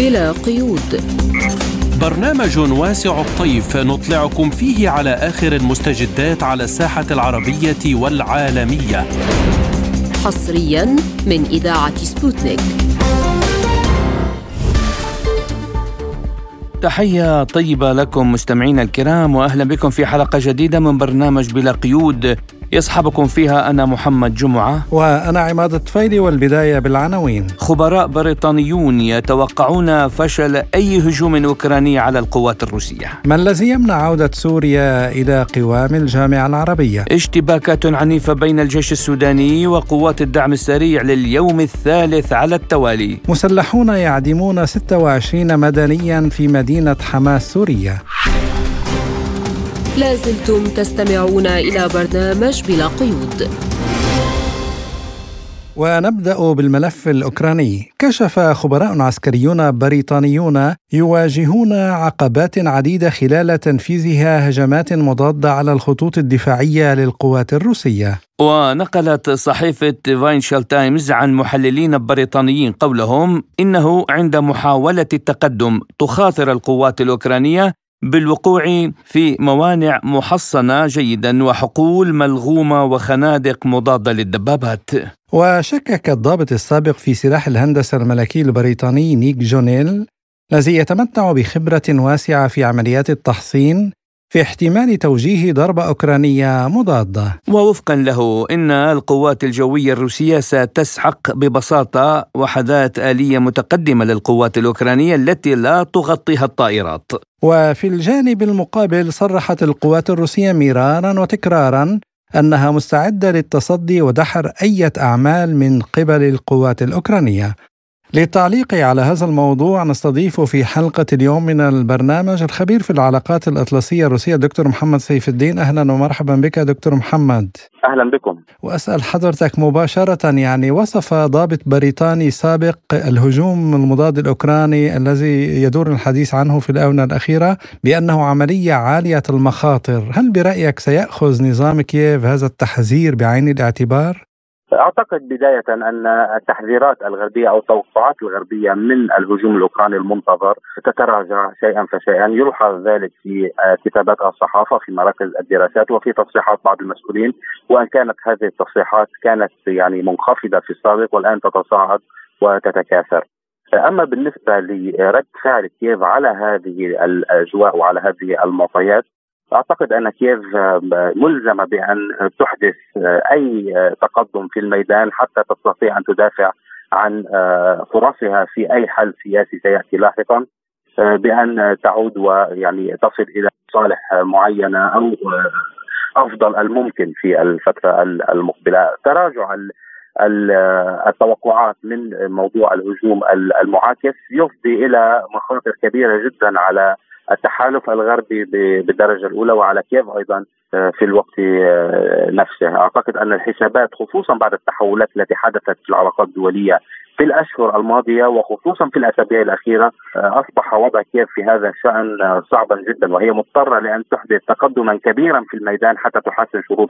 بلا قيود. برنامج واسع الطيف نطلعكم فيه على آخر المستجدات على الساحة العربية والعالمية. حصريا من إذاعة سبوتنيك. تحية طيبة لكم مستمعينا الكرام وأهلا بكم في حلقة جديدة من برنامج بلا قيود. يصحبكم فيها أنا محمد جمعة. وأنا عماد الطفيلي والبداية بالعناوين. خبراء بريطانيون يتوقعون فشل أي هجوم أوكراني على القوات الروسية. ما الذي يمنع عودة سوريا إلى قوام الجامعة العربية؟ اشتباكات عنيفة بين الجيش السوداني وقوات الدعم السريع لليوم الثالث على التوالي. مسلحون يعدمون 26 مدنيا في مدينة حماس سوريا. لازلتم تستمعون إلى برنامج بلا قيود. ونبدأ بالملف الأوكراني. كشف خبراء عسكريون بريطانيون يواجهون عقبات عديدة خلال تنفيذها هجمات مضادة على الخطوط الدفاعية للقوات الروسية. ونقلت صحيفة فاينشال تايمز عن محللين بريطانيين قولهم إنه عند محاولة التقدم تخاطر القوات الأوكرانية بالوقوع في موانع محصنة جيدا وحقول ملغومة وخنادق مضادة للدبابات. وشكك الضابط السابق في سلاح الهندسة الملكي البريطاني نيك جونيل الذي يتمتع بخبرة واسعة في عمليات التحصين في احتمال توجيه ضربة أوكرانية مضادة. ووفقا له إن القوات الجوية الروسية ستسحق ببساطة وحدات آلية متقدمة للقوات الأوكرانية التي لا تغطيها الطائرات. وفي الجانب المقابل صرحت القوات الروسية مرارا وتكرارا أنها مستعدة للتصدي ودحر أي أعمال من قبل القوات الأوكرانية. للتعليق على هذا الموضوع نستضيف في حلقة اليوم من البرنامج الخبير في العلاقات الأطلسية الروسية دكتور محمد سيف الدين. أهلا ومرحبا بك دكتور محمد. أهلا بكم. وأسأل حضرتك مباشرة يعني وصف ضابط بريطاني سابق الهجوم المضاد الأوكراني الذي يدور الحديث عنه في الآونة الأخيرة بأنه عملية عالية المخاطر. هل برأيك سيأخذ نظام كييف هذا التحذير بعين الاعتبار؟ أعتقد بداية أن التحذيرات الغربية أو التوقعات الغربية من الهجوم الأوكراني المنتظر تتراجع شيئا فشيئا يلحظ ذلك في كتابات الصحافة في مراكز الدراسات وفي تصريحات بعض المسؤولين وإن كانت هذه التصريحات كانت يعني منخفضة في السابق والآن تتصاعد وتتكاثر. أما بالنسبة لرد فعل كييف على هذه الأجواء وعلى هذه المعطيات أعتقد أن كييف ملزمة بأن تحدث أي تقدم في الميدان حتى تستطيع أن تدافع عن فرصها في أي حل سياسي سيأتي لاحقا بأن تعود ويعني تصل إلى صالح معينه أو أفضل الممكن في الفترة المقبلة. تراجع التوقعات من موضوع الهجوم المعاكس يفضي إلى مخاطر كبيرة جدا على التحالف الغربي بالدرجة الأولى وعلى كييف أيضا آه، في الوقت آه، نفسه. أعتقد أن الحسابات خصوصا بعد التحولات التي حدثت في العلاقات الدولية في الأشهر الماضية وخصوصا في الأسابيع الأخيرة آه، أصبح وضع كييف في هذا الشأن صعبا جدا وهي مضطرة لأن تحدث تقدما كبيرا في الميدان حتى تحسن شروط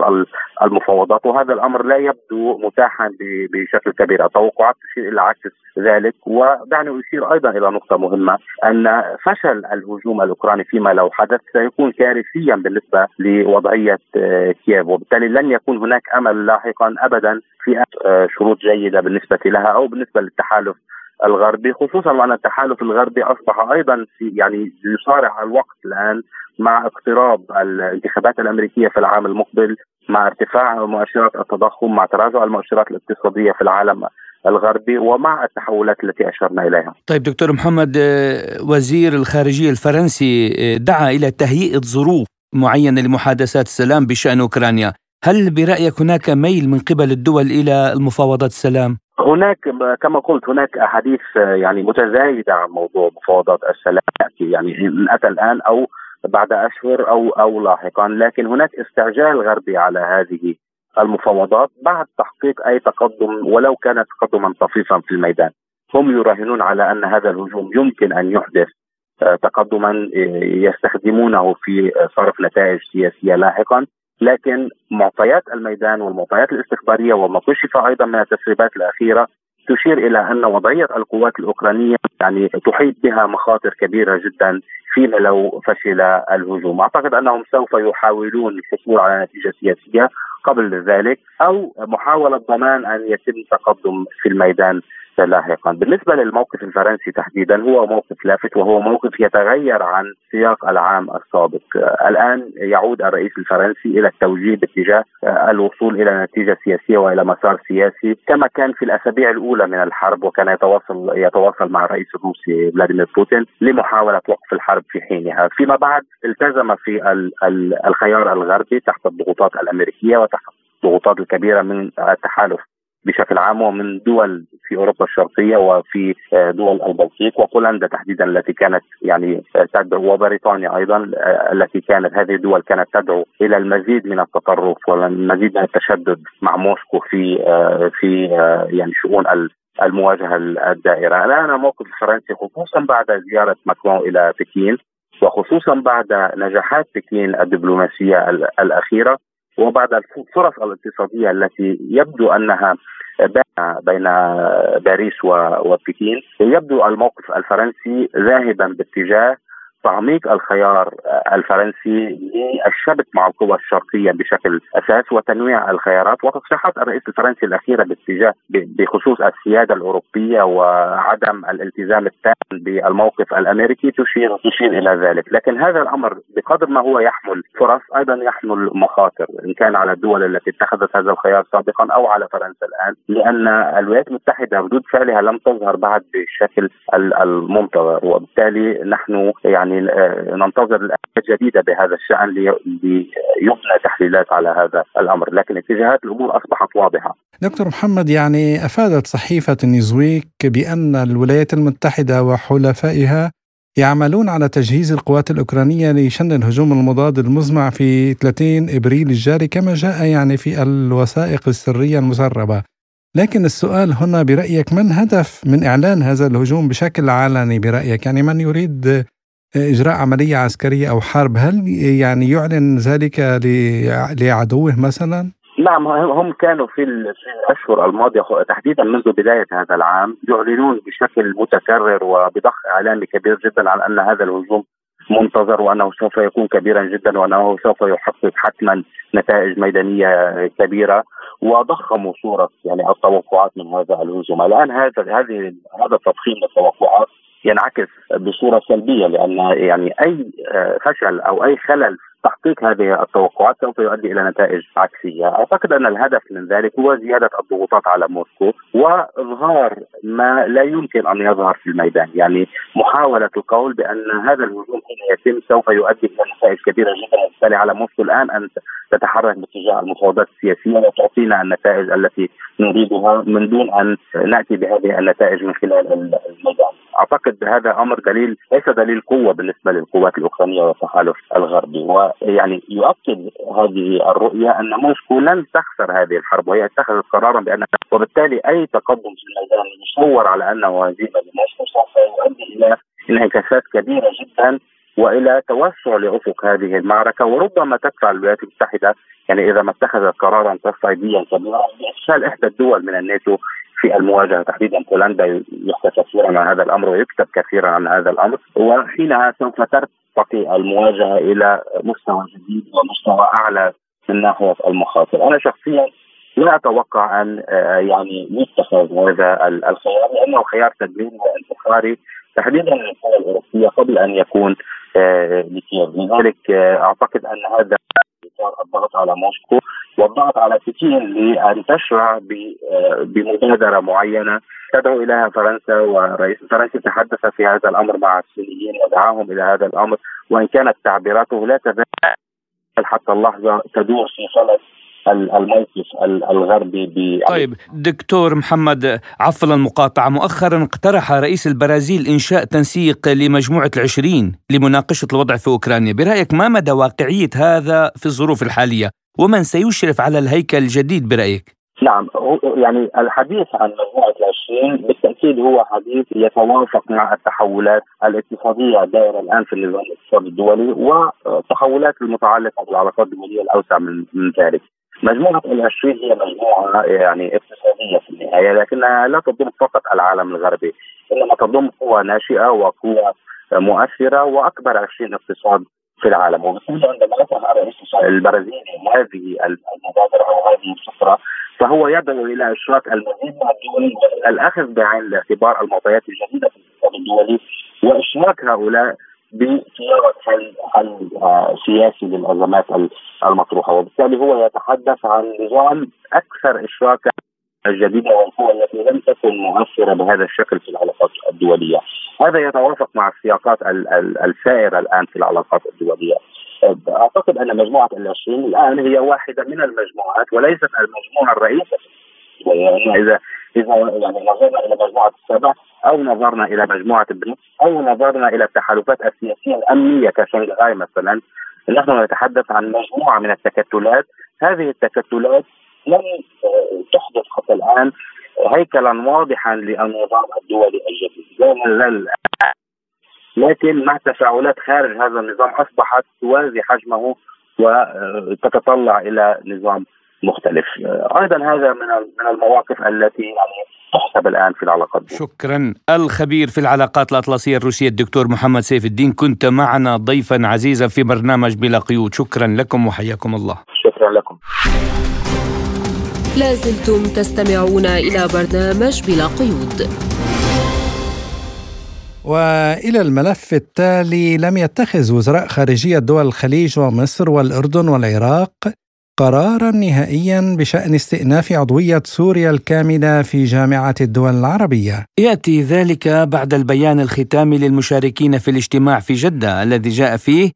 المفاوضات وهذا الأمر لا يبدو متاحا بشكل كبير. التوقعات تشير إلى عكس ذلك ودعني أشير أيضا إلى نقطة مهمة أن فشل الهجوم الأوكراني فيما لو حدث سيكون كارثيا بالنسبة لوضعية آه، كييف وبالتالي لن يكون هناك أمل لاحقا ابدا في آه، شروط جيدة بالنسبة لها أو بالنسبة للتحالف الغربي خصوصا وأن التحالف الغربي أصبح أيضا في يعني يصارع الوقت الآن مع اقتراب الانتخابات الأمريكية في العام المقبل مع ارتفاع مؤشرات التضخم مع تراجع المؤشرات الاقتصادية في العالم الغربي ومع التحولات التي أشرنا إليها. طيب دكتور محمد وزير الخارجية الفرنسي دعا إلى تهيئة ظروف معينة لمحادثات السلام بشأن أوكرانيا، هل برأيك هناك ميل من قبل الدول إلى المفاوضات؟ السلام؟ هناك كما قلت هناك أحاديث يعني متزايدة عن موضوع مفاوضات السلام يعني إن أتى الآن أو بعد أشهر أو أو لاحقا لكن هناك استعجال غربي على هذه المفاوضات بعد تحقيق أي تقدم ولو كان تقدما طفيفا في الميدان. هم يراهنون على أن هذا الهجوم يمكن أن يحدث آه، تقدما آه، يستخدمونه في صرف نتائج سياسية لاحقا. لكن معطيات الميدان والمعطيات الاستخبارية وما كشف أيضا من التسريبات الأخيرة تشير إلى أن وضعية القوات الأوكرانية يعني تحيط بها مخاطر كبيرة جدا فيما لو فشل الهجوم، أعتقد أنهم سوف يحاولون الحصول على نتيجة سياسية قبل ذلك أو محاولة ضمان أن يتم تقدم في الميدان لاحقا. بالنسبة للموقف الفرنسي تحديدا هو موقف لافت وهو موقف يتغير عن سياق العام السابق. الآن يعود الرئيس الفرنسي إلى التوجيه باتجاه الوصول إلى نتيجة سياسية وإلى مسار سياسي كما كان في الأسابيع الأولى من الحرب وكان يتواصل يتواصل مع الرئيس الروسي فلاديمير بوتين لمحاولة وقف الحرب في حينها. فيما بعد التزم في الخيار الغربي تحت الضغوطات الأمريكية وتحت الضغوطات الكبيرة من التحالف بشكل عام ومن دول في أوروبا الشرقية وفي آه، دول البلطيق وبولندا تحديدا التي كانت يعني آه، تدعو وبريطانيا أيضا آه، التي كانت هذه الدول كانت تدعو إلى المزيد من التطرف والمزيد من التشدد مع موسكو في في يعني شؤون المواجهة الدائرة، الآن الموقف الفرنسي خصوصا بعد زيارة ماكرون إلى بكين وخصوصا بعد نجاحات بكين الدبلوماسية الأخيرة وبعد الفرص الاقتصادية التي يبدو أنها بين باريس وبكين يبدو الموقف الفرنسي ذاهبا باتجاه تعميق الخيار الفرنسي للشبك مع القوى الشرقية بشكل أساس وتنويع الخيارات وتصريحات الرئيس الفرنسي الأخيرة باتجاه بخصوص السيادة الأوروبية وعدم الالتزام التام بالموقف الأمريكي تشير تشير إلى ذلك، لكن هذا الأمر بقدر ما هو يحمل فرص أيضا يحمل مخاطر إن كان على الدول التي اتخذت هذا الخيار سابقا أو على فرنسا الآن لأن الولايات المتحدة ردود فعلها لم تظهر بعد بالشكل المنتظر. وبالتالي نحن يعني يعني آه، ننتظر الآيات جديدة بهذا الشأن ليبنى تحليلات على هذا الأمر. لكن اتجاهات الأمور أصبحت واضحة. دكتور محمد يعني أفادت صحيفة نيوزويك بأن الولايات المتحدة وحلفائها يعملون على تجهيز القوات الأوكرانية لشن الهجوم المضاد المزمع في 30 إبريل الجاري كما جاء يعني في الوثائق السرية المسربة. لكن السؤال هنا برأيك من هدف من إعلان هذا الهجوم بشكل علني برأيك؟ يعني من يريد إجراء عملية عسكرية أو حرب هل يعني يعلن ذلك لعدوه مثلا؟ نعم هم كانوا في الأشهر الماضية تحديدا منذ بداية هذا العام يعلنون بشكل متكرر وبضخ إعلامي كبير جدا عن أن هذا الهجوم منتظر وأنه سوف يكون كبيرا جدا وأنه سوف يحقق حتما نتائج ميدانية كبيرة وضخموا صورة يعني التوقعات من هذا الهجوم، الآن هذا هذه هذا التضخيم للتوقعات ينعكس بصورة سلبية لأن يعني أي آه، فشل أو أي خلل تحقيق هذه التوقعات سوف يؤدي إلى نتائج عكسية، أعتقد أن الهدف من ذلك هو زيادة الضغوطات على موسكو وإظهار ما لا يمكن أن يظهر في الميدان، يعني محاولة القول بأن هذا الهجوم حين يتم سوف يؤدي إلى نتائج كبيرة جدا. وبالتالي على موسكو الآن أن تتحرك باتجاه المفاوضات السياسية وتعطينا النتائج التي نريدها من دون أن نأتي بهذه النتائج من خلال الميدان. أعتقد هذا أمر دليل ليس دليل قوة بالنسبة للقوات الأوكرانية والتحالف الغربي. ويعني يؤكد هذه الرؤية أن موسكو لن تخسر هذه الحرب وهي اتخذت قرارا بان وبالتالي أي تقدم في الميدان يصور على انه هزيمه لموسكو سوف يؤدي إلى انعكاسات كبيرة جدا وإلى توسع لأفق هذه المعركة. وربما تدفع الولايات المتحدة يعني إذا ما اتخذت قرارا تصعيديا كبيرا بافشال إحدى الدول من الناتو في المواجهة تحديدا بولندا يحكى كثيرا عن هذا الأمر ويكتب كثيرا عن هذا الأمر. وحينها سوف ترتقي المواجهة إلى مستوى جديد ومستوى أعلى من ناحيه المخاطر، أنا شخصيا لا أتوقع أن آه، يعني يتخذ هذا الخيار لأنه خيار تدميري وانتحاري تحديدا للقوى الأوروبية قبل أن يكون آه، لكييف، لذلك آه، أعتقد أن هذا الضغط على موسكو والضغط على بكين لأن تشرع بمبادرة معينة تدعو إليها فرنسا ورئيس فرنسا تحدث في هذا الأمر مع الصينيين ودعاهم إلى هذا الأمر وإن كانت تعبيراته لا تزال حتى اللحظة تدور في فلك الموقف الغربي ب طيب دكتور محمد عفوا المقاطعة. مؤخرا اقترح رئيس البرازيل إنشاء تنسيق لمجموعة العشرين لمناقشة الوضع في أوكرانيا. برأيك ما مدى واقعية هذا في الظروف الحالية؟ ومن سيشرف على الهيكل الجديد برأيك؟ نعم يعني الحديث عن مجموعة العشرين بالتأكيد هو حديث يتوافق مع التحولات الاقتصادية الدائرة الآن في النظام الاقتصادي الدولي والتحولات المتعلقة بالعلاقات الدولية الأوسع من ذلك. مجموعة العشرين هي مجموعة يعني اقتصادية في النهاية لكنها لا تضم فقط العالم الغربي إنما تضم قوى ناشئة وقوى مؤثرة وأكبر 20 اقتصاد في العالم. وبالتالي عندما يطرح الرئيس البرازيلي هذه المبادرة أو هذه الفكرة فهو يدعو إلى إشراك المزيد من الدول الأخذ بعين الاعتبار المعطيات الجديدة في الاقتصاد الدولي وإشراك هؤلاء بصياغة حل حل آه، سياسي للازمات المطروحة وبالتالي هو يتحدث عن نظام أكثر إشراكا الجديده والقوى التي لم تكن مؤثرة بهذا الشكل في العلاقات الدولية. هذا يتوافق مع السياقات السائره الآن في العلاقات الدولية. أعتقد أن مجموعة العشرين الآن هي واحدة من المجموعات وليست المجموعة الرئيسه يعني اذا إذا يعني نظرنا إلى مجموعة السبع أو نظرنا إلى مجموعة بريكس أو نظرنا إلى التحالفات السياسية الأمنية كشنغهاي مثلا. نحن نتحدث عن مجموعة من التكتلات. هذه التكتلات لم تحدث حتى الآن هيكلا واضحا للنظام الدولي الجديد لكن مع تفاعلات خارج هذا النظام أصبحت توازي حجمه وتتطلع إلى نظام مختلف. أيضا هذا من من المواقف التي يعني تحسب الآن في العلاقات. دي. شكرا. الخبير في العلاقات الأطلسية الروسية الدكتور محمد سيف الدين كنت معنا ضيفا عزيزا في برنامج بلا قيود. شكرا لكم وحياكم الله. شكرا لكم. لازلتم تستمعون إلى برنامج بلا قيود. وإلى الملف التالي لم يتخذ وزراء خارجية دول الخليج ومصر والأردن والعراق قرارا نهائيا بشأن استئناف عضوية سوريا الكاملة في جامعة الدول العربية. يأتي ذلك بعد البيان الختامي للمشاركين في الاجتماع في جدة الذي جاء فيه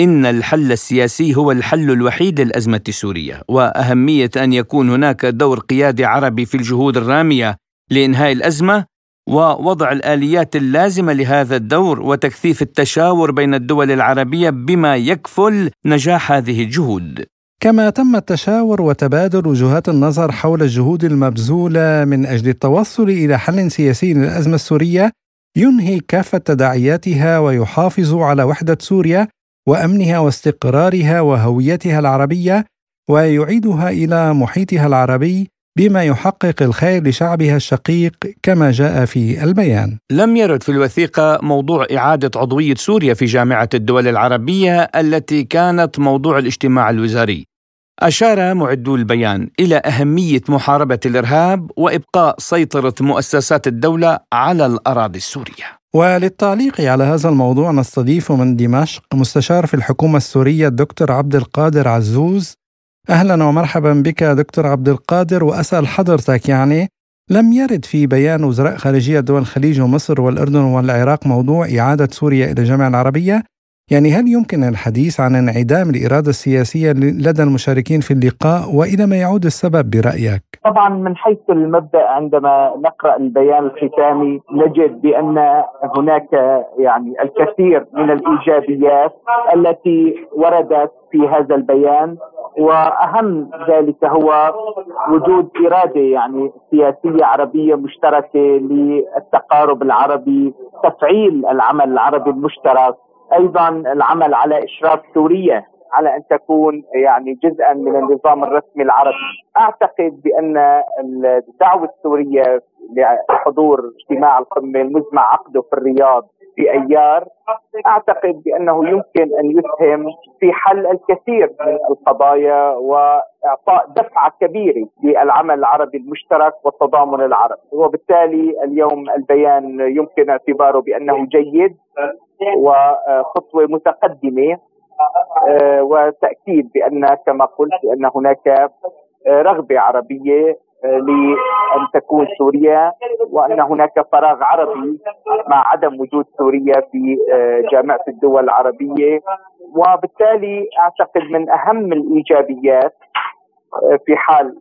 إن الحل السياسي هو الحل الوحيد للأزمة السورية وأهمية أن يكون هناك دور قيادي عربي في الجهود الرامية لإنهاء الأزمة ووضع الآليات اللازمة لهذا الدور وتكثيف التشاور بين الدول العربية بما يكفل نجاح هذه الجهود. كما تم التشاور وتبادل وجهات النظر حول الجهود المبذولة من أجل التوصل إلى حل سياسي للأزمة السورية ينهي كافة تداعياتها ويحافظ على وحدة سوريا وأمنها واستقرارها وهويتها العربية ويعيدها إلى محيطها العربي بما يحقق الخير لشعبها الشقيق كما جاء في البيان. لم يرد في الوثيقة موضوع إعادة عضوية سوريا في جامعة الدول العربية التي كانت موضوع الاجتماع الوزاري. أشار معدو البيان إلى أهمية محاربة الإرهاب وإبقاء سيطرة مؤسسات الدولة على الأراضي السورية. وللتعليق على هذا الموضوع نستضيف من دمشق مستشار في الحكومة السورية الدكتور عبد القادر عزوز أهلا ومرحبا بك دكتور عبد القادر وأسأل حضرتك يعني لم يرد في بيان وزراء خارجية دول الخليج ومصر والأردن والعراق موضوع إعادة سوريا إلى الجامعة العربية يعني هل يمكن الحديث عن انعدام الإرادة السياسية لدى المشاركين في اللقاء وإلى ما يعود السبب برأيك؟ طبعا من حيث المبدأ عندما نقرأ البيان الختامي نجد بأن هناك يعني الكثير من الإيجابيات التي وردت في هذا البيان وأهم ذلك هو وجود إرادة يعني سياسية عربية مشتركة للتقارب العربي تفعيل العمل العربي المشترك أيضا العمل على إشراف سوريا على أن تكون يعني جزءا من النظام الرسمي العربي. أعتقد بأن الدعوة السورية لحضور اجتماع القمة المزمع عقده في الرياض في ايار أعتقد بأنه يمكن أن يسهم في حل الكثير من القضايا وإعطاء دفعة كبيرة للعمل العربي المشترك والتضامن العربي. وبالتالي اليوم البيان يمكن اعتباره بأنه جيد وخطوة متقدمة آه، وتأكيد بأن كما قلت بأن هناك رغبة عربية لأن تكون سوريا وأن هناك فراغ عربي مع عدم وجود سوريا في آه، جامعة الدول العربية. وبالتالي أعتقد من أهم الإيجابيات آه، في حال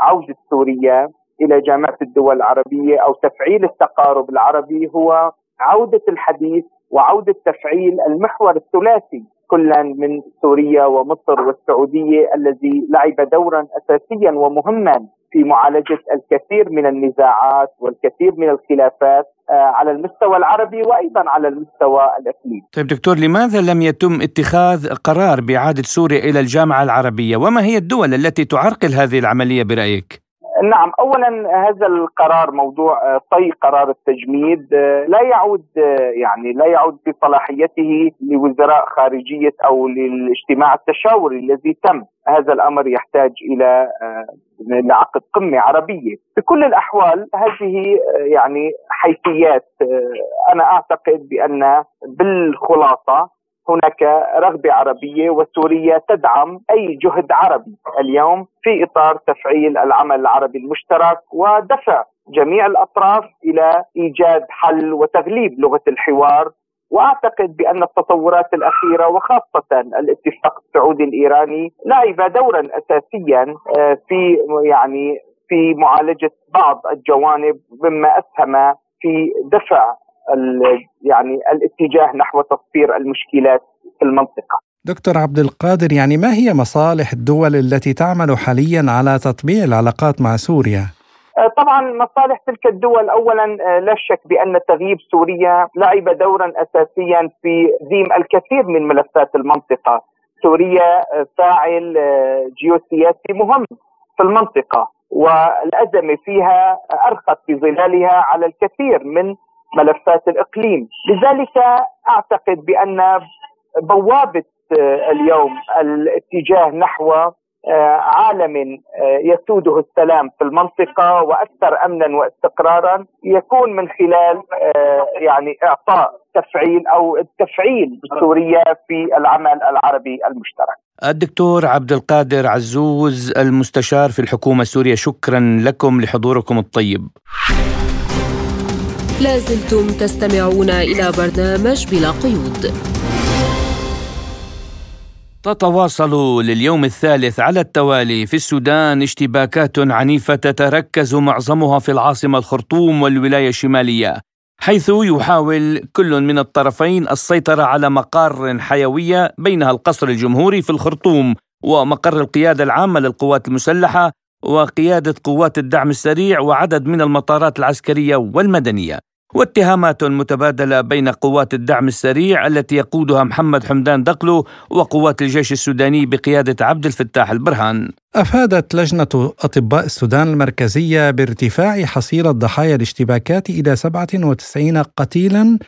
عودة سوريا إلى جامعة الدول العربية أو تفعيل التقارب العربي هو عودة الحديث وعودة تفعيل المحور الثلاثي كلا من سوريا ومصر والسعودية الذي لعب دورا اساسيا ومهما في معالجة الكثير من النزاعات والكثير من الخلافات آه، على المستوى العربي وأيضا على المستوى الإقليمي. طيب دكتور لماذا لم يتم اتخاذ قرار باعاده سوريا إلى الجامعة العربية؟ وما هي الدول التي تعرقل هذه العملية برأيك؟ نعم اولا هذا القرار موضوع آه، طي قرار التجميد آه، لا يعود يعني لا يعود في صلاحيته لوزراء خارجية أو للاجتماع التشاوري الذي تم. هذا الأمر يحتاج إلى لعقد قمة عربية. بكل الأحوال هذه يعني حيثيات أنا أعتقد بأن بالخلاصة هناك رغبة عربية وسوريا تدعم أي جهد عربي. اليوم في إطار تفعيل العمل العربي المشترك ودفع جميع الأطراف إلى إيجاد حل وتغليب لغة الحوار. وأعتقد بأن التطورات الأخيرة وخاصة الاتفاق السعودي الإيراني لعب دورا أساسيا آه، في يعني في معالجة بعض الجوانب مما أسهم في دفع يعني الاتجاه نحو تصفير المشكلات في المنطقة. دكتور عبد القادر يعني ما هي مصالح الدول التي تعمل حاليا على تطبيع العلاقات مع سوريا؟ آه، طبعا مصالح تلك الدول اولا آه، لا شك بأن تغييب سوريا لعب دورا اساسيا في ديم الكثير من ملفات المنطقة، سوريا آه، فاعل جيوسياسي مهم في المنطقة والأزمة فيها أرخت في ظلالها على الكثير من ملفات الإقليم، لذلك أعتقد بأن بوابة اليوم الاتجاه نحو آه، عالم آه، يسوده السلام في المنطقة وأكثر أمنا واستقرارا يكون من خلال آه، يعني إعطاء تفعيل أو التفعيل سوريا في العمل العربي المشترك. الدكتور عبد القادر عزوز المستشار في الحكومة السورية شكرا لكم لحضوركم الطيب. لازلتم تستمعون إلى برنامج بلا قيود. تتواصل لليوم الثالث على التوالي في السودان اشتباكات عنيفة تتركز معظمها في العاصمة الخرطوم والولاية الشمالية حيث يحاول كل من الطرفين السيطرة على مقار حيوية بينها القصر الجمهوري في الخرطوم ومقر القيادة العامة للقوات المسلحة وقيادة قوات الدعم السريع وعدد من المطارات العسكرية والمدنية واتهامات متبادلة بين قوات الدعم السريع التي يقودها محمد حمدان دقلو وقوات الجيش السوداني بقيادة عبد الفتاح البرهان. أفادت لجنة أطباء السودان المركزية بارتفاع حصيلة ضحايا الاشتباكات إلى 97 قتيلا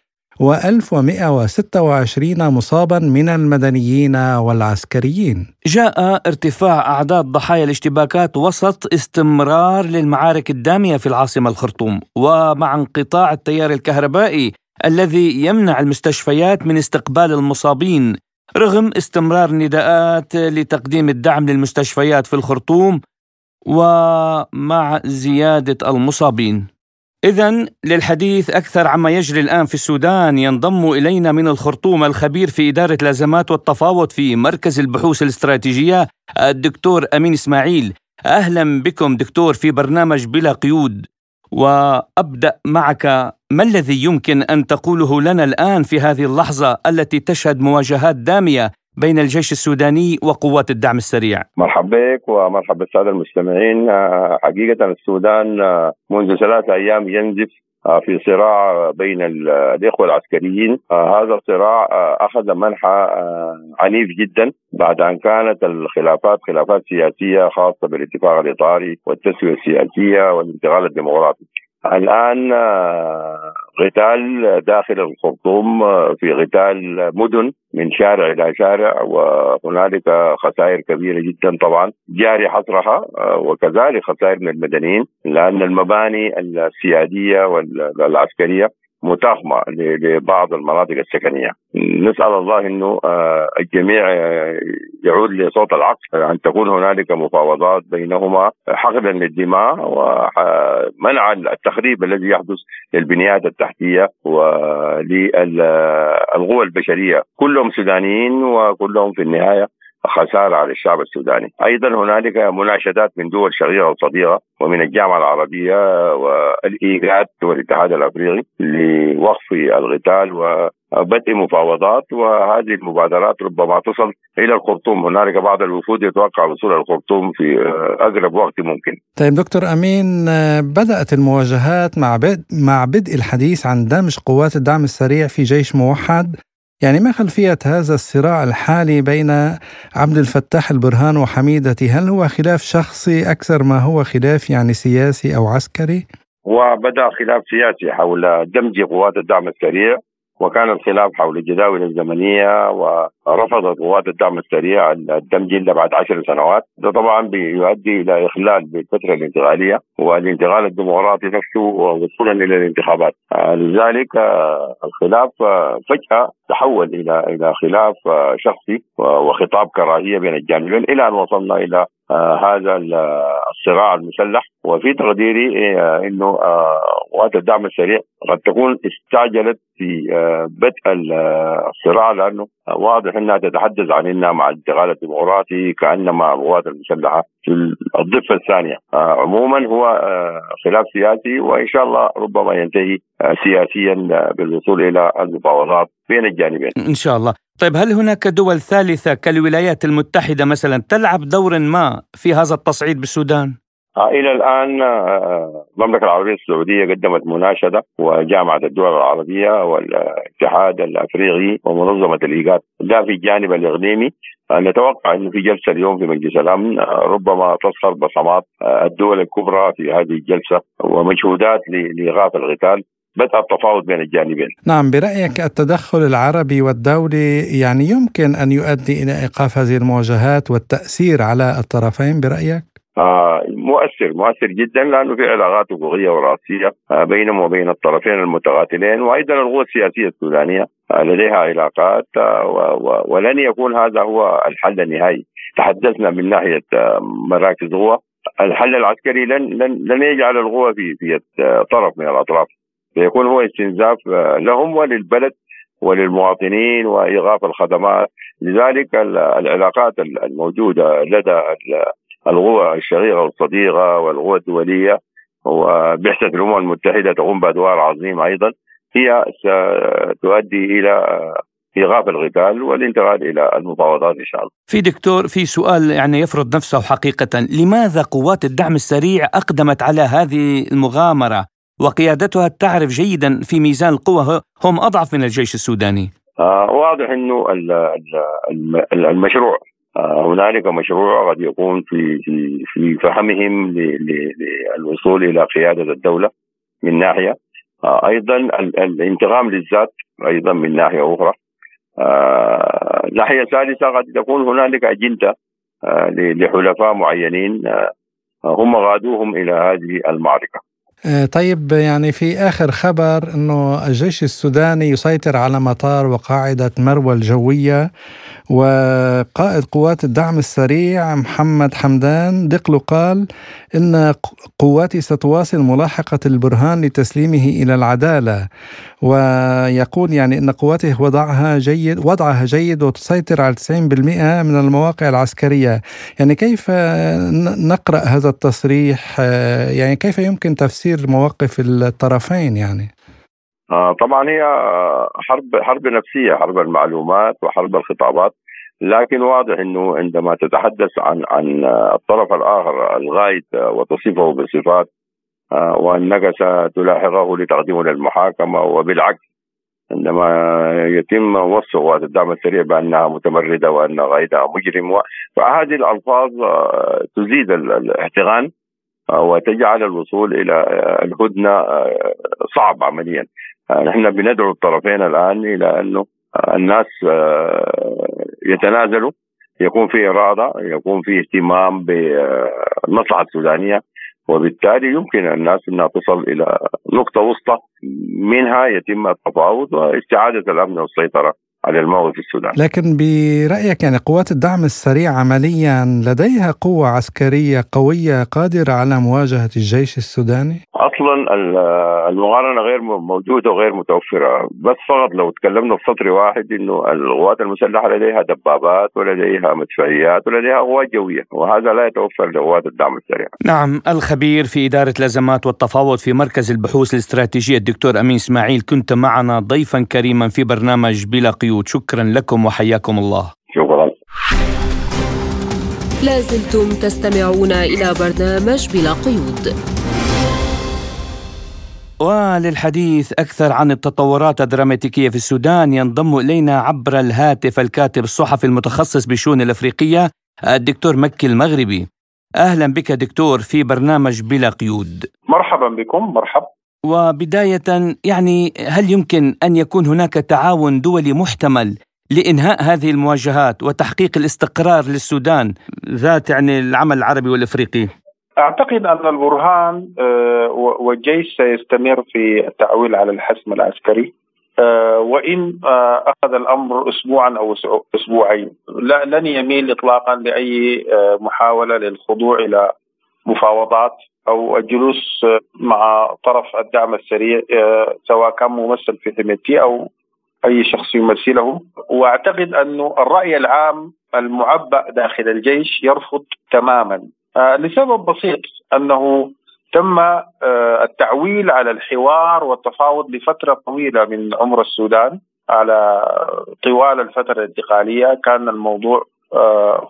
و1126 مصابا من المدنيين والعسكريين. جاء ارتفاع أعداد ضحايا الاشتباكات وسط استمرار للمعارك الدامية في العاصمة الخرطوم ومع انقطاع التيار الكهربائي الذي يمنع المستشفيات من استقبال المصابين رغم استمرار نداءات لتقديم الدعم للمستشفيات في الخرطوم ومع زيادة المصابين. إذا للحديث أكثر عما يجري الآن في السودان ينضم إلينا من الخرطوم الخبير في إدارة الأزمات والتفاوض في مركز البحوث الاستراتيجية الدكتور أمين إسماعيل. أهلا بكم دكتور في برنامج بلا قيود. وأبدأ معك ما الذي يمكن أن تقوله لنا الآن في هذه اللحظة التي تشهد مواجهات دامية بين الجيش السوداني وقوات الدعم السريع. مرحبا بك ومرحبا بالسادة المستمعين. آه، حقيقة السودان آه، منذ ثلاثة أيام ينزف آه، في صراع بين الإخوة العسكريين. هذا الصراع أخذ منحى عنيف جدا بعد أن كانت الخلافات خلافات سياسية خاصة بالاتفاق الإطاري والتسوية السياسية والانتقال الديمقراطي. الآن قتال داخل الخرطوم في قتال مدن من شارع إلى شارع وهنالك خسائر كبيرة جدا طبعا. جاري حصرها وكذلك خسائر من المدنيين لأن المباني السيادية والعسكريه متاخمة لبعض المناطق السكنية. نسأل الله إنه آه، الجميع آه، يعود لصوت العقل أن تكون هنالك مفاوضات بينهما حقنا للدماء ومنع التخريب الذي يحدث للبنيات التحتية وللقوى البشرية، كلهم سودانيين وكلهم في النهاية خسارة على الشعب السوداني، أيضا هنالك مناشدات من دول شقيقه وصديقة ومن الجامعة العربية والايجاد والاتحاد الأفريقي لوقف القتال وبدء مفاوضات وهذه المبادرات ربما تصل إلى الخرطوم، هنالك بعض الوفود يتوقع وصول الخرطوم في اقرب وقت ممكن. طيب دكتور أمين بدأت المواجهات مع بدء مع بدء الحديث عن دمج قوات الدعم السريع في جيش موحد. يعني ما خلفية هذا الصراع الحالي بين عبد الفتاح البرهان وحميدتي هل هو خلاف شخصي أكثر ما هو خلاف يعني سياسي أو عسكري؟ وبدأ خلاف سياسي حول دمج قوات الدعم السريع وكان الخلاف حول الجداول الزمنية ورفضت قوات الدعم السريع الدمج إلا بعد عشر سنوات، ده طبعا بيؤدي إلى إخلال بالفترة الانتقالية والانتقال الديمقراطي نفسه وصولا إلى الانتخابات، لذلك الخلاف فجأة تحول إلى إلى خلاف شخصي وخطاب كراهية بين الجانبين. إلى أن وصلنا إلى هذا الصراع المسلح. وفي تقديري إنه قوات الدعم السريع قد تكون استعجلت في بدء الصراع لأنه واضح إنها تتحدث عن إنها مع الانتقال الديمقراطي كأنما القوات المسلحة في الضفة الثانية. عموما هو خلاف سياسي وإن شاء الله ربما ينتهي سياسيا بالوصول إلى المفاوضات بين الجانبين. إن شاء الله، طيب هل هناك دول ثالثة كالولايات المتحدة مثلا تلعب دور ما في هذا التصعيد بالسودان؟ إلى الآن المملكة العربية السعودية قدمت مناشدة وجامعة الدول العربية والاتحاد الأفريقي ومنظمة الإيجاد. ده في الجانب الإقليمي. نتوقع إنه في جلسة اليوم في مجلس الأمن. ربما تظهر بصمات الدول الكبرى في هذه الجلسة ومجهودات لايقاف القتال. بدأ التفاوض بين الجانبين. نعم برأيك التدخل العربي والدولي يعني يمكن أن يؤدي إلى إيقاف هذه المواجهات والتأثير على الطرفين برأيك؟ آه مؤثر مؤثر جدا لأنه في علاقات حقوقيه وراسية آه بينهم وبين الطرفين المتقاتلين وأيضا القوى السياسية السودانية آه لديها علاقات آه، ولن يكون هذا هو الحل النهائي. تحدثنا من ناحية آه، مراكز قوى. الحل العسكري لن لن لن يجعل القوى في في طرف من الأطراف. سيكون هو استنزاف لهم وللبلد وللمواطنين وايقاف الخدمات لذلك العلاقات الموجودة لدى القوى الشقيقه والصديقة والقوى الدولية وبعثة الأمم المتحدة تقوم بأدوار عظيمة أيضا هي ستؤدي إلى ايقاف القتال والانتقال إلى المفاوضات إن شاء الله. في دكتور في سؤال يعني يفرض نفسه حقيقة، لماذا قوات الدعم السريع أقدمت على هذه المغامرة وقيادتها تعرف جيدا في ميزان القوى هم أضعف من الجيش السوداني؟ آه واضح إنه المشروع آه، هنالك مشروع قد يكون في في في فهمهم للوصول إلى قيادة الدولة من ناحية آه، أيضا الانتقام للذات أيضا من ناحية أخرى آه، ناحية ثالثة قد تكون هنالك أجندة لحلفاء معينين هم غادوهم إلى هذه المعركة طيب يعني في آخر خبر أنه الجيش السوداني يسيطر على مطار وقاعدة مروى الجوية وقائد قوات الدعم السريع محمد حمدان دقلو قال إن قواتي ستواصل ملاحقة البرهان لتسليمه إلى العدالة. ويقول يعني أن قواته وضعها جيد وضعها جيد وتسيطر على 90% من المواقع العسكرية. يعني كيف نقرأ هذا التصريح؟ يعني كيف يمكن تفسير مواقف الطرفين يعني. آه طبعا هي حرب حرب نفسية حرب المعلومات وحرب الخطابات لكن واضح إنه عندما تتحدث عن عن الطرف الآخر الغايد وتصفه بصفات آه، وانك ستلاحقه لتقديمه للمحاكمة وبالعكس عندما يتم وصف قوات الدعم السريع بأنها متمردة وأن غايدها مجرم فهذه الألفاظ آه، تزيد الاحتقان. وتجعل الوصول إلى الهدنة صعب عمليا. نحن بندعو الطرفين الآن إلى أنه الناس يتنازلوا يكون في إرادة يكون في اهتمام بالمصلحه السودانية. وبالتالي يمكن الناس إنها تصل إلى نقطة وسطى منها يتم التفاوض واستعادة الأمن والسيطرة. على الموت في السودان لكن برأيك يعني قوات الدعم السريع عمليا لديها قوة عسكرية قوية قادرة على مواجهة الجيش السوداني؟ أصلا المقارنه غير موجودة وغير متوفرة بس فقط لو تكلمنا في سطر واحد إنه القوات المسلحة لديها دبابات ولديها مدفعيات ولديها قوات جوية وهذا لا يتوفر لقوات الدعم السريع. نعم الخبير في إدارة الأزمات والتفاوض في مركز البحوث الاستراتيجية الدكتور أمين إسماعيل كنت معنا ضيفا كريما في برنامج بلا قيود شكرا لكم وحياكم الله. شكرا. لازلتم تستمعون إلى برنامج بلا قيود. وللحديث أكثر عن التطورات الدراماتيكية في السودان ينضم إلينا عبر الهاتف الكاتب الصحفي المتخصص بالشؤون الأفريقية الدكتور مكي المغربي أهلا بك دكتور في برنامج بلا قيود مرحبا بكم مرحبا وبداية يعني هل يمكن أن يكون هناك تعاون دولي محتمل لإنهاء هذه المواجهات وتحقيق الاستقرار للسودان ذات يعني العمل العربي والإفريقي؟ أعتقد أن البرهان آه، والجيش سيستمر في التعويل على الحسم العسكري آه، وإن آه، أخذ الأمر اسبوعا أو أسبوعين لن يميل اطلاقا لأي محاولة للخضوع إلى مفاوضات أو الجلوس مع طرف الدعم السريع سواء كان ممثل في حميتي أو أي شخص يمثله. وأعتقد انه الرأي العام المعبأ داخل الجيش يرفض تماما. آه، لسبب بسيط أنه تم آه، التعويل على الحوار والتفاوض لفترة طويلة من عمر السودان على طوال الفترة الانتقالية. كان الموضوع آه،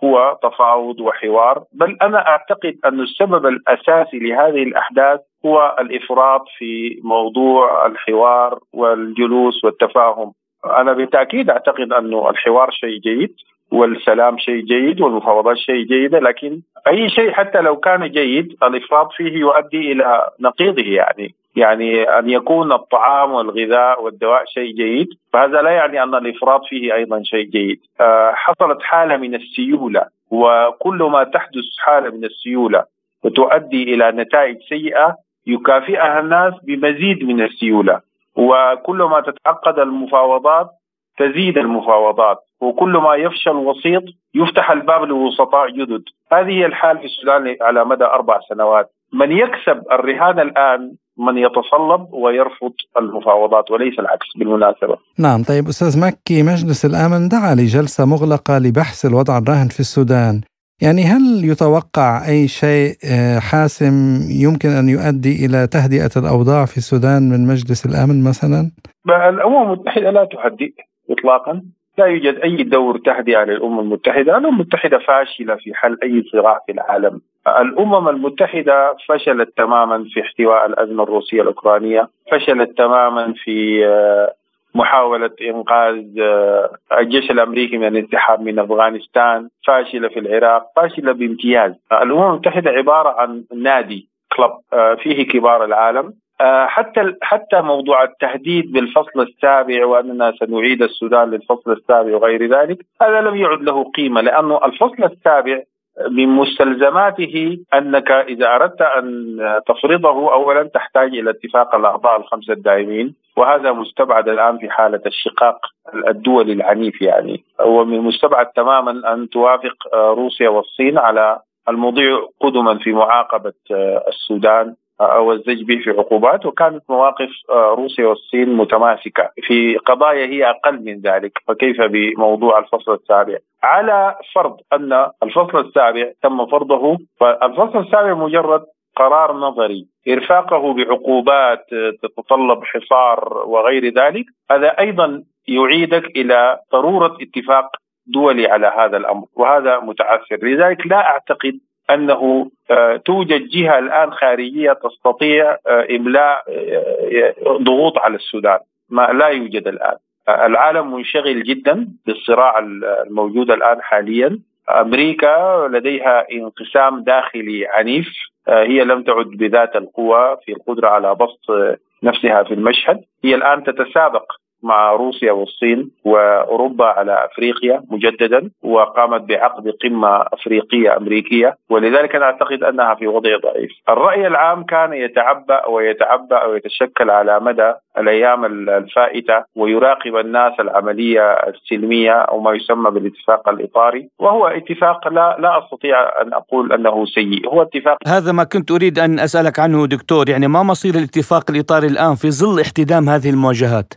هو تفاوض وحوار. بل أنا أعتقد أن السبب الأساسي لهذه الأحداث هو الإفراط في موضوع الحوار والجلوس والتفاهم. أنا بالتأكيد أعتقد انه الحوار شيء جيد والسلام شيء جيد والمفاوضات شيء جيدة لكن أي شيء حتى لو كان جيد الإفراط فيه يؤدي إلى نقيضه يعني. يعني أن يكون الطعام والغذاء والدواء شيء جيد فهذا لا يعني أن الإفراط فيه أيضا شيء جيد. آه، حصلت حالة من السيولة وكل ما تحدث حالة من السيولة وتؤدي إلى نتائج سيئة يكافئها الناس بمزيد من السيولة. وكل ما تتعقد المفاوضات تزيد المفاوضات وكل ما يفشل وسيط يفتح الباب لوسطاء جدد. هذه الحال في السودان على مدى أربع سنوات. من يكسب الرهان الآن من يتصلب ويرفض المفاوضات وليس العكس بالمناسبة. نعم طيب أستاذ مكي مجلس الأمن دعا لجلسة مغلقة لبحث الوضع الراهن في السودان. يعني هل يتوقع أي شيء آه، حاسم يمكن أن يؤدي إلى تهدئة الأوضاع في السودان من مجلس الأمن مثلا؟ الأمم المتحدة لا تهدئ إطلاقا. لا يوجد أي دور تهدئة للأمم المتحدة. الأمم المتحدة فاشلة في حل أي صراع في العالم. الأمم المتحدة فشلت تماما في احتواء الأزمة الروسية الأوكرانية فشلت تماما في آه، محاولة إنقاذ آه، الجيش الأمريكي من الانسحاب من أفغانستان فاشلة في العراق فاشلة بامتياز. الأمم المتحدة عبارة عن نادي كلب آه، فيه كبار العالم. حتى حتى موضوع التهديد بالفصل السابع وأننا سنعيد السودان للفصل السابع وغير ذلك هذا لم يعد له قيمة لأنه الفصل السابع من مستلزماته أنك إذا أردت أن تفرضه اولا تحتاج إلى اتفاق الأعضاء الخمسة الدائمين وهذا مستبعد الآن في حالة الشقاق الدولي العنيف يعني. ومن المستبعد تماما أن توافق آه، روسيا والصين على المضي قدما في معاقبة آه، السودان. أو الزج به في عقوبات وكانت مواقف آه، روسيا والصين متماسكة. في قضايا هي أقل من ذلك فكيف بموضوع الفصل السابع؟ على فرض أن الفصل السابع تم فرضه فالفصل السابع مجرد قرار نظري. إرفاقه بعقوبات تتطلب حصار وغير ذلك هذا أيضا يعيدك إلى ضرورة اتفاق دولي على هذا الأمر وهذا متعثر. لذلك لا أعتقد أنه آه، توجد جهة الآن خارجية تستطيع آه، إملاء آه، ضغوط على السودان ما لا يوجد الآن. العالم منشغل جدا بالصراع الموجود الآن حاليا. أمريكا لديها انقسام داخلي عنيف هي لم تعد بذات القوى في القدرة على بسط نفسها في المشهد. هي الآن تتسابق مع روسيا والصين وأوروبا على أفريقيا مجددا وقامت بعقد قمة أفريقية أمريكية ولذلك أنا أعتقد أنها في وضع ضعيف. الرأي العام كان يتعبأ ويتعبأ ويتشكل على مدى الأيام الفائتة ويراقب الناس العملية السلمية أو ما يسمى بالاتفاق الإطاري وهو اتفاق لا لا أستطيع أن أقول أنه سيء، هو اتفاق هذا ما كنت أريد أن أسألك عنه دكتور، يعني ما مصير الاتفاق الإطاري الآن في ظل احتدام هذه المواجهات؟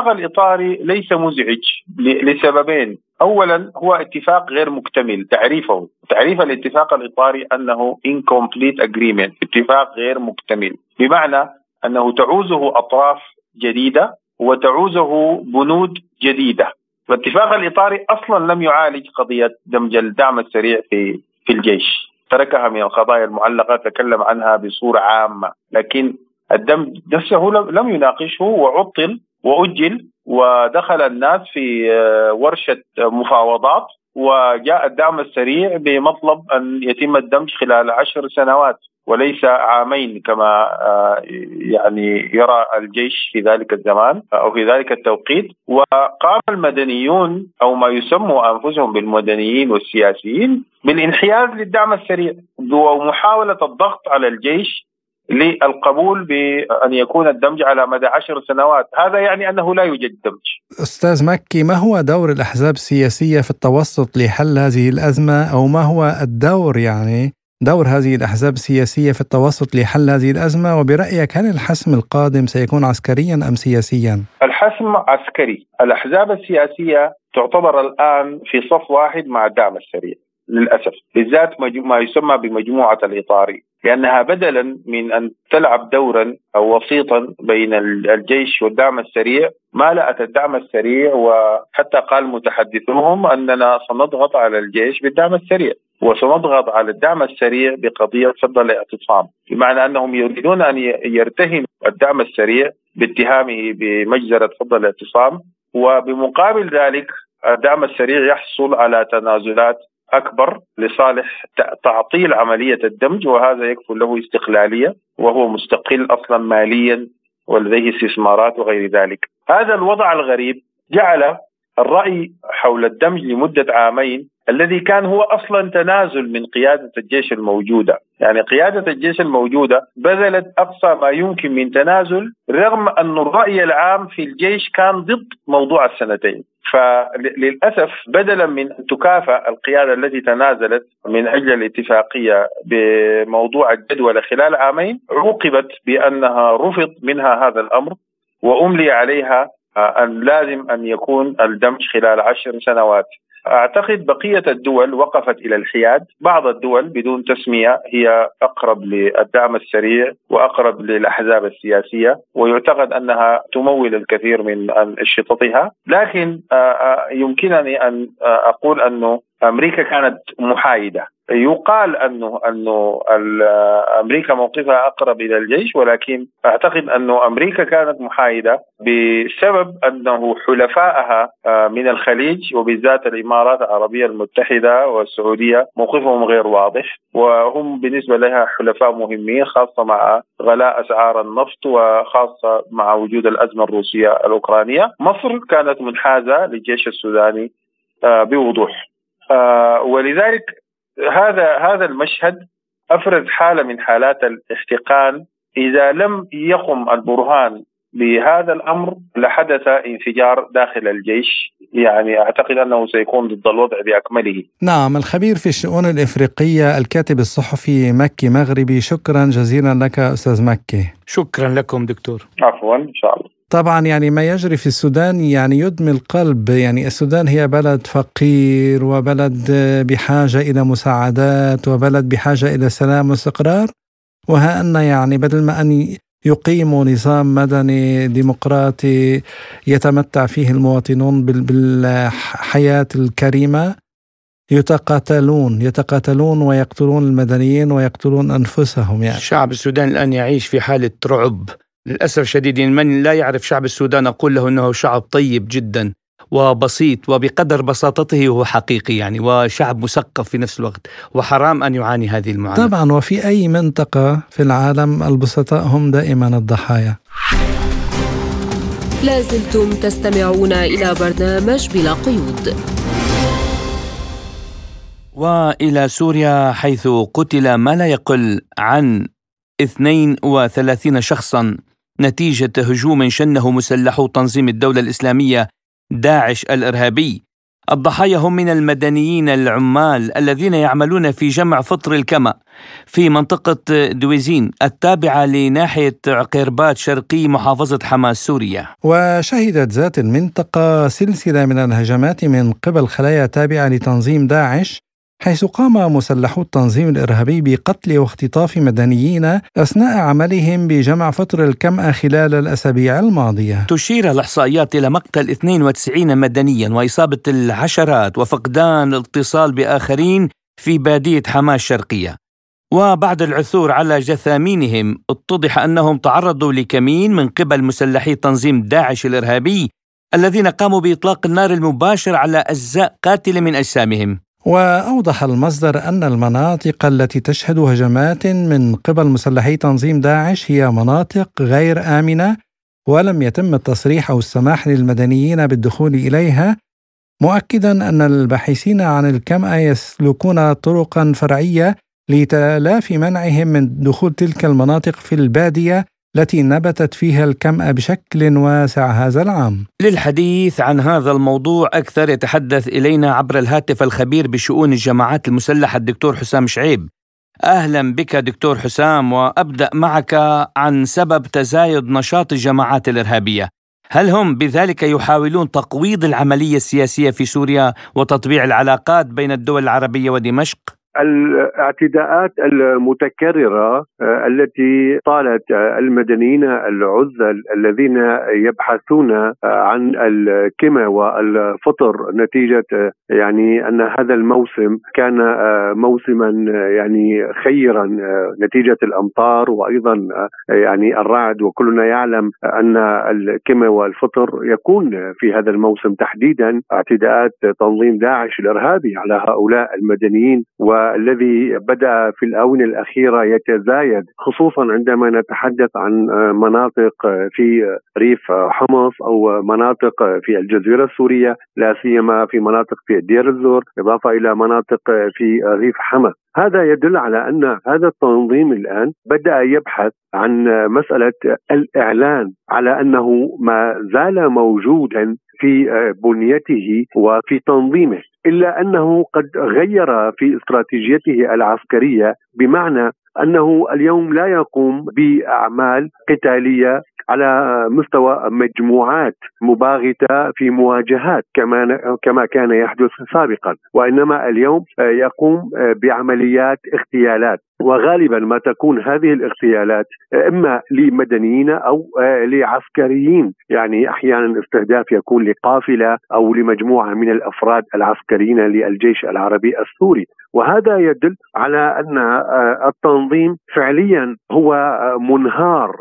الاتفاق الاطاري ليس مزعج لسببين، اولا هو اتفاق غير مكتمل. تعريفه. تعريف الاتفاق الاطاري أنه incomplete agreement. اتفاق غير مكتمل. بمعنى أنه تعوزه أطراف جديدة وتعوزه بنود جديدة. الاتفاق الاطاري أصلا لم يعالج قضية دمج الدعم السريع في في الجيش. تركها من القضايا المعلقة تكلم عنها بصورة عامة. لكن الدمج نفسه لم يناقشه وعطل وأجل ودخل الناس في آه، ورشة مفاوضات وجاء الدعم السريع بمطلب أن يتم الدمج خلال عشر سنوات وليس عامين كما آه، يعني يرى الجيش في ذلك الزمان أو في ذلك التوقيت. وقام المدنيون أو ما يسموا أنفسهم بالمدنيين والسياسيين بالانحياز للدعم السريع ومحاولة الضغط على الجيش للقبول بأن يكون الدمج على مدى عشر سنوات. هذا يعني أنه لا يوجد دمج. أستاذ مكي ما هو دور الأحزاب السياسية في التوسط لحل هذه الأزمة؟ أو ما هو الدور يعني دور هذه الأحزاب السياسية في التوسط لحل هذه الأزمة؟ وبرأيك هل الحسم القادم سيكون عسكريا أم سياسيا؟ الحسم عسكري. الأحزاب السياسية تعتبر الآن في صف واحد مع الدعم السريع للأسف. بالذات ما يسمى بمجموعة الإطاري. لأنها بدلا من أن تلعب دورا أو وسيطا بين الجيش والدعم السريع. مالأت الدعم السريع وحتى قال متحدثوهم أننا سنضغط على الجيش بالدعم السريع وسنضغط على الدعم السريع بقضية فض الاعتصام. بمعنى أنهم يريدون أن يرتهنوا الدعم السريع باتهامه بمجزرة فض الاعتصام وبمقابل ذلك الدعم السريع يحصل على تنازلات أكبر لصالح تعطيل عملية الدمج وهذا يكفل له استقلالية وهو مستقل أصلا ماليا ولديه استثمارات وغير ذلك. هذا الوضع الغريب جعل الرأي حول الدمج لمدة عامين الذي كان هو أصلا تنازل من قيادة الجيش الموجودة، يعني قيادة الجيش الموجودة بذلت أقصى ما يمكن من تنازل رغم أن الرأي العام في الجيش كان ضد موضوع السنتين. فللأسف بدلا من أن تكافئ القيادة التي تنازلت من أجل الاتفاقية بموضوع الجدول خلال عامين عوقبت بأنها رفض منها هذا الأمر وأملي عليها أن لازم أن يكون الدمج خلال عشر سنوات. أعتقد بقية الدول وقفت إلى الحياد، بعض الدول بدون تسمية هي أقرب للدعم السريع وأقرب للأحزاب السياسية ويعتقد أنها تمول الكثير من انشطتها، لكن يمكنني أن أقول أنه أمريكا كانت محايدة. يقال انه أنه أمريكا موقفها أقرب إلى الجيش ولكن أعتقد انه أمريكا كانت محايدة بسبب أنه حلفائها آه، من الخليج وبالذات الإمارات العربية المتحدة والسعودية موقفهم غير واضح وهم بالنسبة لها حلفاء مهمين خاصة مع غلاء أسعار النفط وخاصة مع وجود الأزمة الروسية الأوكرانية. مصر كانت منحازة للجيش السوداني آه، بوضوح. آه، ولذلك هذا هذا المشهد أفرز حالة من حالات الاحتقان إذا لم يقم البرهان بهذا الأمر لحدث انفجار داخل الجيش يعني أعتقد أنه سيكون ضد الوضع بأكمله. نعم الخبير في الشؤون الإفريقية الكاتب الصحفي مكي مغربي شكرا جزيلا لك أستاذ مكي. شكرا لكم دكتور. عفوا إن شاء الله. طبعا يعني ما يجري في السودان يعني يدمي القلب. يعني السودان هي بلد فقير وبلد بحاجة إلى مساعدات وبلد بحاجة إلى سلام واستقرار. وها أن يعني بدل ما أن يقيموا نظام مدني ديمقراطي يتمتع فيه المواطنون بالحياة الكريمة يتقاتلون يتقاتلون ويقتلون المدنيين ويقتلون أنفسهم يعني. الشعب السوداني الآن يعيش في حالة رعب. للأسف الشديد يعني من لا يعرف شعب السودان أقول له أنه شعب طيب جدا وبسيط وبقدر بساطته هو حقيقي يعني وشعب مثقف في نفس الوقت وحرام أن يعاني هذه المعاناة. طبعا وفي أي منطقة في العالم البسطاء هم دائما الضحايا؟ لازلتم تستمعون إلى برنامج بلا قيود. وإلى سوريا حيث قتل ما لا يقل عن 32 شخصا. نتيجة هجوم شنه مسلحو تنظيم الدولة الإسلامية داعش الإرهابي. الضحايا هم من المدنيين العمال الذين يعملون في جمع فطر الكما في منطقة دويزين التابعة لناحية عقيربات شرقي محافظة حماس سوريا. وشهدت ذات المنطقة سلسلة من الهجمات من قبل خلايا تابعة لتنظيم داعش حيث قام مسلحو التنظيم الإرهابي بقتل واختطاف مدنيين أثناء عملهم بجمع فطر الكمأة خلال الأسابيع الماضية. تشير الإحصائيات إلى مقتل 92 مدنيا وإصابة العشرات وفقدان الاتصال بآخرين في بادية حماة الشرقيه. وبعد العثور على جثامينهم اتضح أنهم تعرضوا لكمين من قبل مسلحي تنظيم داعش الإرهابي الذين قاموا بإطلاق النار المباشر على أجزاء قاتله من أجسامهم. وأوضح المصدر أن المناطق التي تشهد هجمات من قبل مسلحي تنظيم داعش هي مناطق غير آمنة ولم يتم التصريح أو السماح للمدنيين بالدخول إليها مؤكدا أن الباحثين عن الكمأة يسلكون طرقا فرعية لتلافي منعهم من دخول تلك المناطق في البادية التي نبتت فيها الكمأة بشكل واسع هذا العام. للحديث عن هذا الموضوع أكثر يتحدث إلينا عبر الهاتف الخبير بشؤون الجماعات المسلحة الدكتور حسام شعيب. أهلا بك دكتور حسام وأبدأ معك عن سبب تزايد نشاط الجماعات الإرهابية. هل هم بذلك يحاولون تقويض العملية السياسية في سوريا وتطبيع العلاقات بين الدول العربية ودمشق؟ الاعتداءات المتكررة آه، التي طالت آه، المدنيين العزل الذين يبحثون آه، عن الكمى والفطر نتيجة يعني أن هذا الموسم كان موسما يعني خيرا نتيجة الأمطار وأيضا يعني الرعد. وكلنا يعلم أن الكمى والفطر يكون في هذا الموسم تحديدا اعتداءات تنظيم داعش الإرهابي على هؤلاء المدنيين و الذي بدأ في الآونة الأخيرة يتزايد خصوصا عندما نتحدث عن آه، مناطق آه، في ريف حمص أو مناطق في الجزيرة السورية لا سيما في مناطق في دير الزور إضافة إلى مناطق في ريف حما هذا يدل على أن هذا التنظيم الآن بدأ يبحث عن مسألة الإعلان على أنه ما زال موجودا في بنيته وفي تنظيمه. إلا أنه قد غير في استراتيجيته العسكرية بمعنى أنه اليوم لا يقوم بأعمال قتالية على مستوى مجموعات مباغتة في مواجهات كما كما كان يحدث سابقا. وإنما اليوم يقوم بعمليات اغتيالات. وغالبا ما تكون هذه الاغتيالات إما لمدنيين أو لعسكريين. يعني أحيانا استهداف يكون لقافلة أو لمجموعة من الأفراد العسكريين للجيش العربي السوري. وهذا يدل على أن التنظيم فعليا هو منهار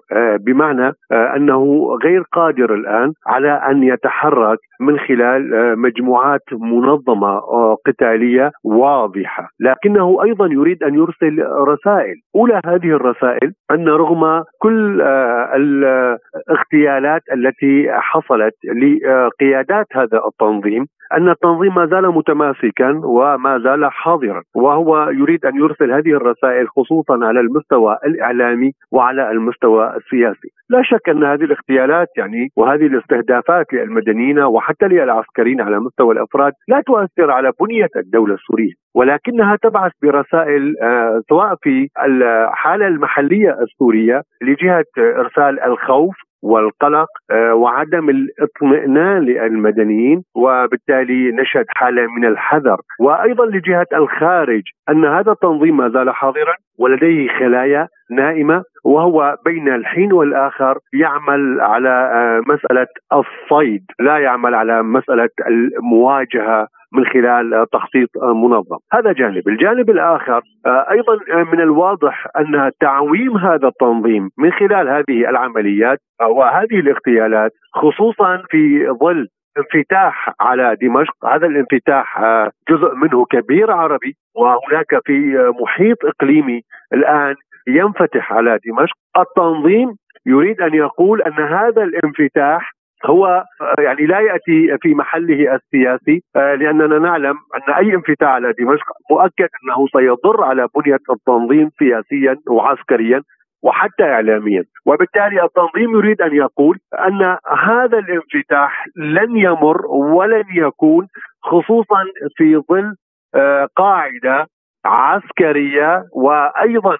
بمعنى أنه غير قادر الآن على أن يتحرك من خلال مجموعات منظمة قتالية واضحة. لكنه أيضا يريد أن يرسل رسائل. أولى هذه الرسائل أن رغم كل آه، الاغتيالات التي حصلت لقيادات هذا التنظيم أن التنظيم ما زال متماسكا وما زال حاضرا. وهو يريد أن يرسل هذه الرسائل خصوصا على المستوى الإعلامي وعلى المستوى السياسي. لا شك أن هذه الاغتيالات يعني وهذه الاستهدافات للمدنيين وحتى للعسكريين على مستوى الأفراد لا تؤثر على بنية الدولة السورية. ولكنها تبعث برسائل آه، سواء في الحالة المحلية السورية لجهة إرسال الخوف والقلق آه، وعدم الاطمئنان للمدنيين وبالتالي نشهد حالة من الحذر. وأيضا لجهة الخارج أن هذا التنظيم ما زال حاضرا. ولديه خلايا نائمة وهو بين الحين والآخر يعمل على آه، مسألة الصيد لا يعمل على مسألة المواجهة من خلال تخطيط منظم. هذا جانب. الجانب الآخر أيضا من الواضح أن تعويم هذا التنظيم من خلال هذه العمليات وهذه الاغتيالات خصوصا في ظل انفتاح على دمشق. هذا الانفتاح جزء منه كبير عربي وهناك في محيط إقليمي الآن ينفتح على دمشق. التنظيم يريد أن يقول أن هذا الانفتاح هو يعني لا يأتي في محله السياسي لأننا نعلم أن أي انفتاح على دمشق مؤكد أنه سيضر على بنية التنظيم سياسيا وعسكريا وحتى اعلاميا، وبالتالي التنظيم يريد أن يقول أن هذا الانفتاح لن يمر ولن يكون خصوصا في ظل قاعدة عسكرية وأيضا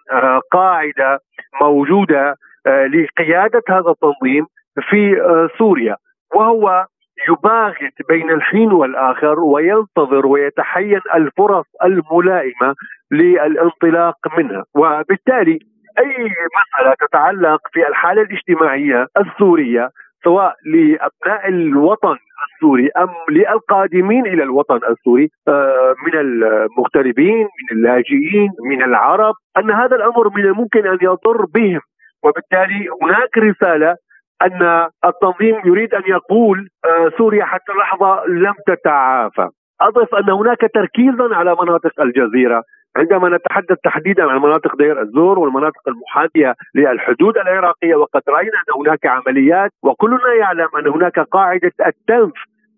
قاعدة موجودة لقيادة هذا التنظيم في سوريا. وهو يباغت بين الحين والآخر وينتظر ويتحين الفرص الملائمة للانطلاق منها. وبالتالي أي مسألة تتعلق في الحالة الاجتماعية السورية سواء لأبناء الوطن السوري أم للقادمين إلى الوطن السوري آه، من المغتربين من اللاجئين من العرب أن هذا الأمر من الممكن أن يضر بهم. وبالتالي هناك رسالة أن التنظيم يريد أن يقول آه، سوريا حتى اللحظه لم تتعافى. أضف أن هناك تركيزا على مناطق الجزيرة عندما نتحدث تحديدا عن مناطق دير الزور والمناطق المحاذية للحدود العراقية وقد رأينا أن هناك عمليات وكلنا يعلم أن هناك قاعدة التنف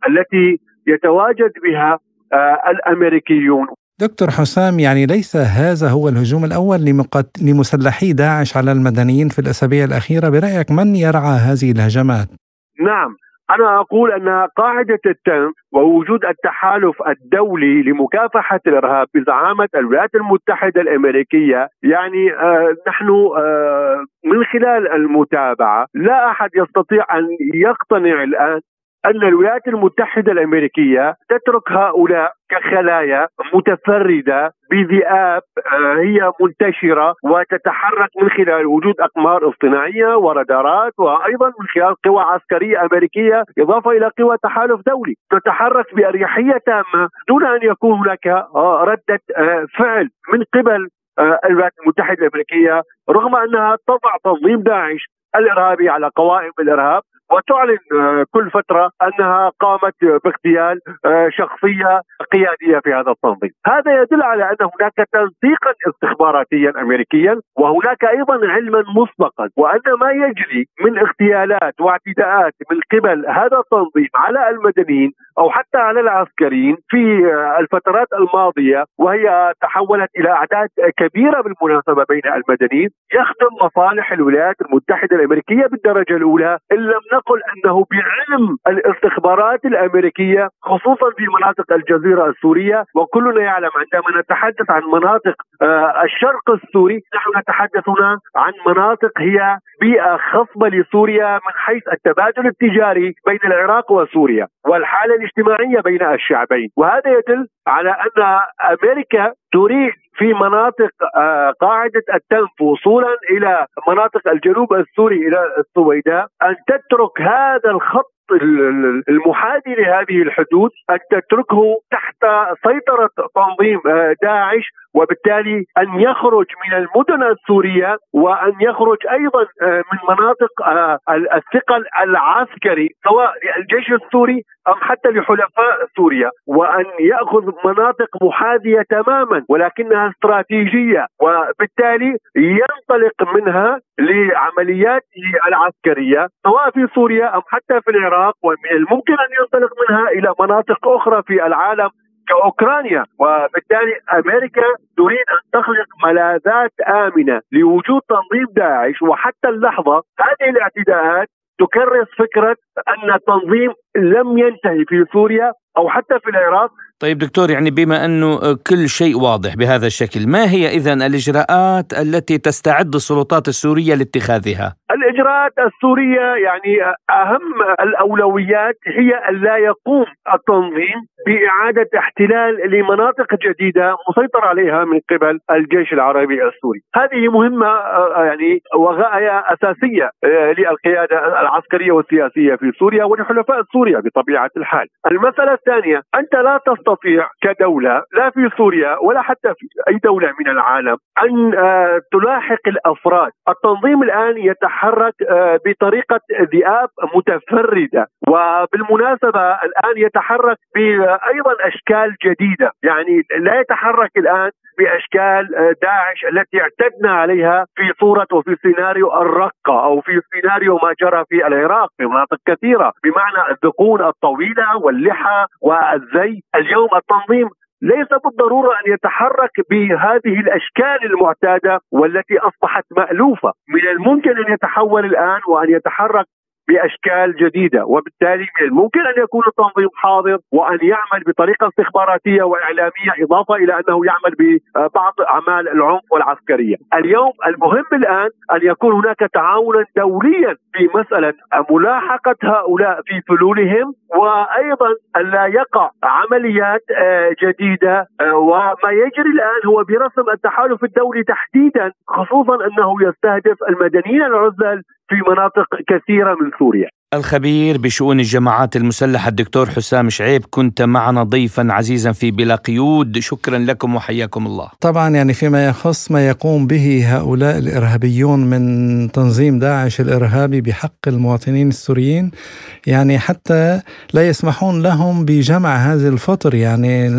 التي يتواجد بها آه، الأمريكيون. دكتور حسام يعني ليس هذا هو الهجوم الأول لمسلحي داعش على المدنيين في الأسابيع الأخيرة؟ برأيك من يرعى هذه الهجمات؟ نعم. أنا أقول أن قاعدة التنف ووجود التحالف الدولي لمكافحة الإرهاب بزعامة الولايات المتحدة الأمريكية يعني آه نحن آه من خلال المتابعة لا أحد يستطيع أن يقتنع الآن أن الولايات المتحدة الأمريكية تترك هؤلاء كخلايا متفردة بذئاب آه، هي منتشرة وتتحرك من خلال وجود أقمار اصطناعية ورادارات وأيضا من خلال قوى عسكرية أمريكية إضافة إلى قوى تحالف دولي. تتحرك بأريحية تامة دون أن يكون هناك آه، ردة آه، فعل من قبل الولايات المتحدة الأمريكية رغم أنها تضع تنظيم داعش الإرهابي على قوائم الإرهاب. وتعلن آه، كل فترة أنها قامت باغتيال آه، شخصية قيادية في هذا التنظيم. هذا يدل على أن هناك تنسيقا استخباراتيا امريكيا وهناك أيضا علما مسبقا وأن ما يجري من اغتيالات واعتداءات من قبل هذا التنظيم على المدنيين أو حتى على العسكريين في آه، الفترات الماضية وهي تحولت إلى أعداد كبيرة بالمناسبة بين المدنيين يخدم مصالح الولايات المتحدة الأمريكية بالدرجة الأولى إن لم نقل أنه بعلم الاستخبارات الأمريكية خصوصا في مناطق الجزيرة السورية وكلنا يعلم عندما نتحدث عن مناطق آه، الشرق السوري نحن نتحدث هنا عن مناطق هي بيئة خصبة لسوريا من حيث التبادل التجاري بين العراق وسوريا والحالة الاجتماعية بين الشعبين وهذا يدل على أن أمريكا تريد في مناطق آه، قاعدة التنف وصولا إلى مناطق الجنوب السوري إلى السويداء أن تترك هذا الخط المحاذي لهذه الحدود أن تتركه تحت سيطرة تنظيم آه، داعش وبالتالي أن يخرج من المدن السورية وأن يخرج أيضا آه، من مناطق آه، الثقل العسكري سواء للجيش السوري أم حتى لحلفاء سوريا وأن يأخذ مناطق محاذية تماما ولكنها استراتيجية وبالتالي ينطلق منها لعملياته العسكرية سواء في سوريا أم حتى في العراق. ومن الممكن أن ينطلق منها إلى مناطق أخرى في العالم كأوكرانيا. وبالتالي أمريكا تريد أن تخلق ملاذات آمنة لوجود تنظيم داعش. وحتى اللحظة هذه الاعتداءات تكرس فكرة أن التنظيم لم ينتهي في سوريا أو حتى في العراق. طيب دكتور يعني بما أنه كل شيء واضح بهذا الشكل، ما هي اذا الإجراءات التي تستعد السلطات السورية لاتخاذها؟ الإجراءات السورية يعني أهم الأولويات هي أن لا يقوم التنظيم بإعادة احتلال لمناطق جديدة مسيطر عليها من قبل الجيش العربي السوري، هذه مهمة آه، يعني وغاية أساسية آه، للقيادة العسكرية والسياسية في سوريا ولحلفاء سوريا بطبيعة الحال. المسألة الثانية أنت لا تستطيع كدولة لا في سوريا ولا حتى في أي دولة من العالم أن آه، تلاحق الأفراد، التنظيم الآن يتحدث يتحرك بطريقة ذئاب متفردة. وبالمناسبة الآن يتحرك بايضا أشكال جديدة. يعني لا يتحرك الآن بأشكال داعش التي اعتدنا عليها في صورة وفي سيناريو الرقة أو في سيناريو ما جرى في العراق في مناطق كثيرة بمعنى الذقون الطويلة واللحى والزي اليوم التنظيم ليس بالضرورة أن يتحرك بهذه الأشكال المعتادة والتي أصبحت مألوفة، من الممكن أن يتحول الآن وأن يتحرك بأشكال جديدة وبالتالي من الممكن أن يكون التنظيم حاضر وأن يعمل بطريقة استخباراتية وإعلامية إضافة إلى أنه يعمل ببعض أعمال العنف والعسكرية. اليوم المهم الآن أن يكون هناك تعاونا دوليا في مسألة ملاحقة هؤلاء في فلولهم وأيضا أن لا يقع عمليات آه، جديدة آه، وما يجري الآن هو برسم التحالف الدولي تحديدا خصوصا أنه يستهدف المدنيين العزل في مناطق كثيرة من سوريا. الخبير بشؤون الجماعات المسلحة الدكتور حسام شعيب كنت معنا ضيفا عزيزا في بلا قيود شكرا لكم وحياكم الله. طبعا يعني فيما يخص ما يقوم به هؤلاء الإرهابيون من تنظيم داعش الإرهابي بحق المواطنين السوريين يعني حتى لا يسمحون لهم بجمع هذه الفطر يعني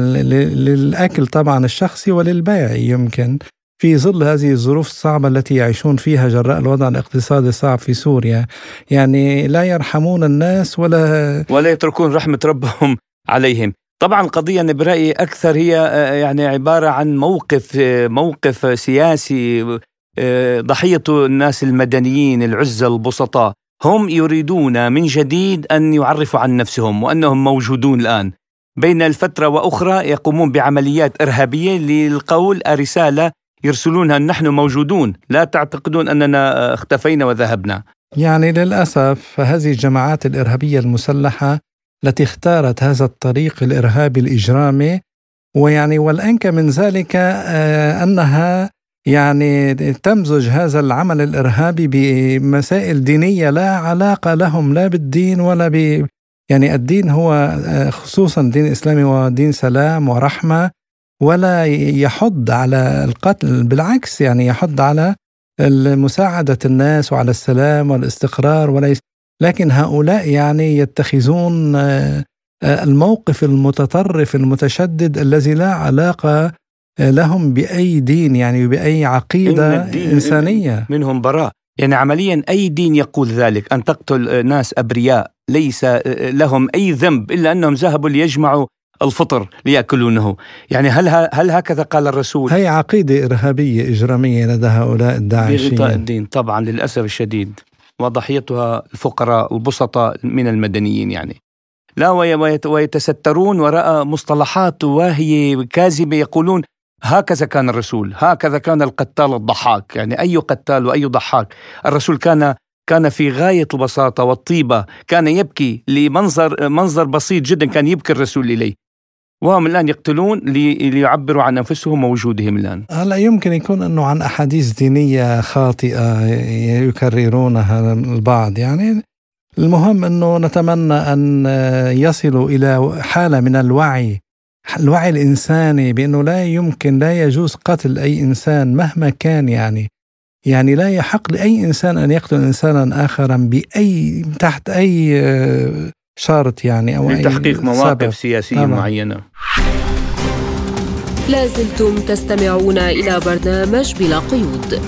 للأكل طبعا الشخصي وللبيع يمكن في ظل هذه الظروف الصعبة التي يعيشون فيها جراء الوضع الاقتصادي الصعب في سوريا يعني لا يرحمون الناس ولا ولا يتركون رحمة ربهم عليهم. طبعا القضية أنا برأيي أكثر هي آه، يعني عبارة عن موقف آه، موقف سياسي آه، ضحية الناس المدنيين العزة البسطاء. هم يريدون من جديد أن يعرفوا عن نفسهم وأنهم موجودون الآن. بين الفترة وأخرى يقومون بعمليات إرهابية للقول رسالة يرسلونها نحن موجودون. لا تعتقدون أننا اختفينا وذهبنا. يعني للأسف هذه الجماعات الإرهابية المسلحة التي اختارت هذا الطريق الإرهابي الإجرامي ويعني والأنكى من ذلك آه، أنها يعني تمزج هذا العمل الإرهابي بمسائل دينية لا علاقة لهم لا بالدين ولا ب يعني الدين هو آه، خصوصا الدين الإسلامي ودين سلام ورحمة. ولا يحض على القتل بالعكس يعني يحض على مساعدة الناس وعلى السلام والاستقرار وليس لكن هؤلاء يعني يتخذون آه، الموقف المتطرف المتشدد الذي لا علاقة لهم بأي دين يعني بأي عقيدة إن إنسانية. منهم براء. يعني عمليا أي دين يقول ذلك؟ أن تقتل ناس أبرياء ليس لهم أي ذنب إلا أنهم ذهبوا ليجمعوا الفطر ليأكلونه. يعني هل هل هكذا قال الرسول؟ هي عقيدة إرهابية إجرامية لدى هؤلاء الداعشيين بغطاء الدين طبعا للأسف الشديد وضحيتها الفقراء البسطاء من المدنيين يعني. لا ويتسترون وراء مصطلحات واهية كاذبة يقولون هكذا كان الرسول هكذا كان القتال الضحاك. يعني أي قتال وأي ضحاك. الرسول كان كان في غاية البساطة والطيبة كان يبكي لمنظر منظر بسيط جدا كان يبكي الرسول إليه. وهم الآن يقتلون ليعبروا عن أنفسهم ووجودهم الآن. هلا يمكن يكون أنه عن أحاديث دينية خاطئة يكررونها البعض. يعني المهم أنه نتمنى أن يصلوا إلى حالة من الوعي الوعي الإنساني بأنه لا يمكن لا يجوز قتل أي إنسان مهما كان يعني. يعني لا يحق لأي إنسان أن يقتل إنسانا آخرا بأي تحت أي شرط يعني أو لتحقيق مواقف سياسية طبعا. معينة. لازلتم تستمعون إلى برنامج بلا قيود.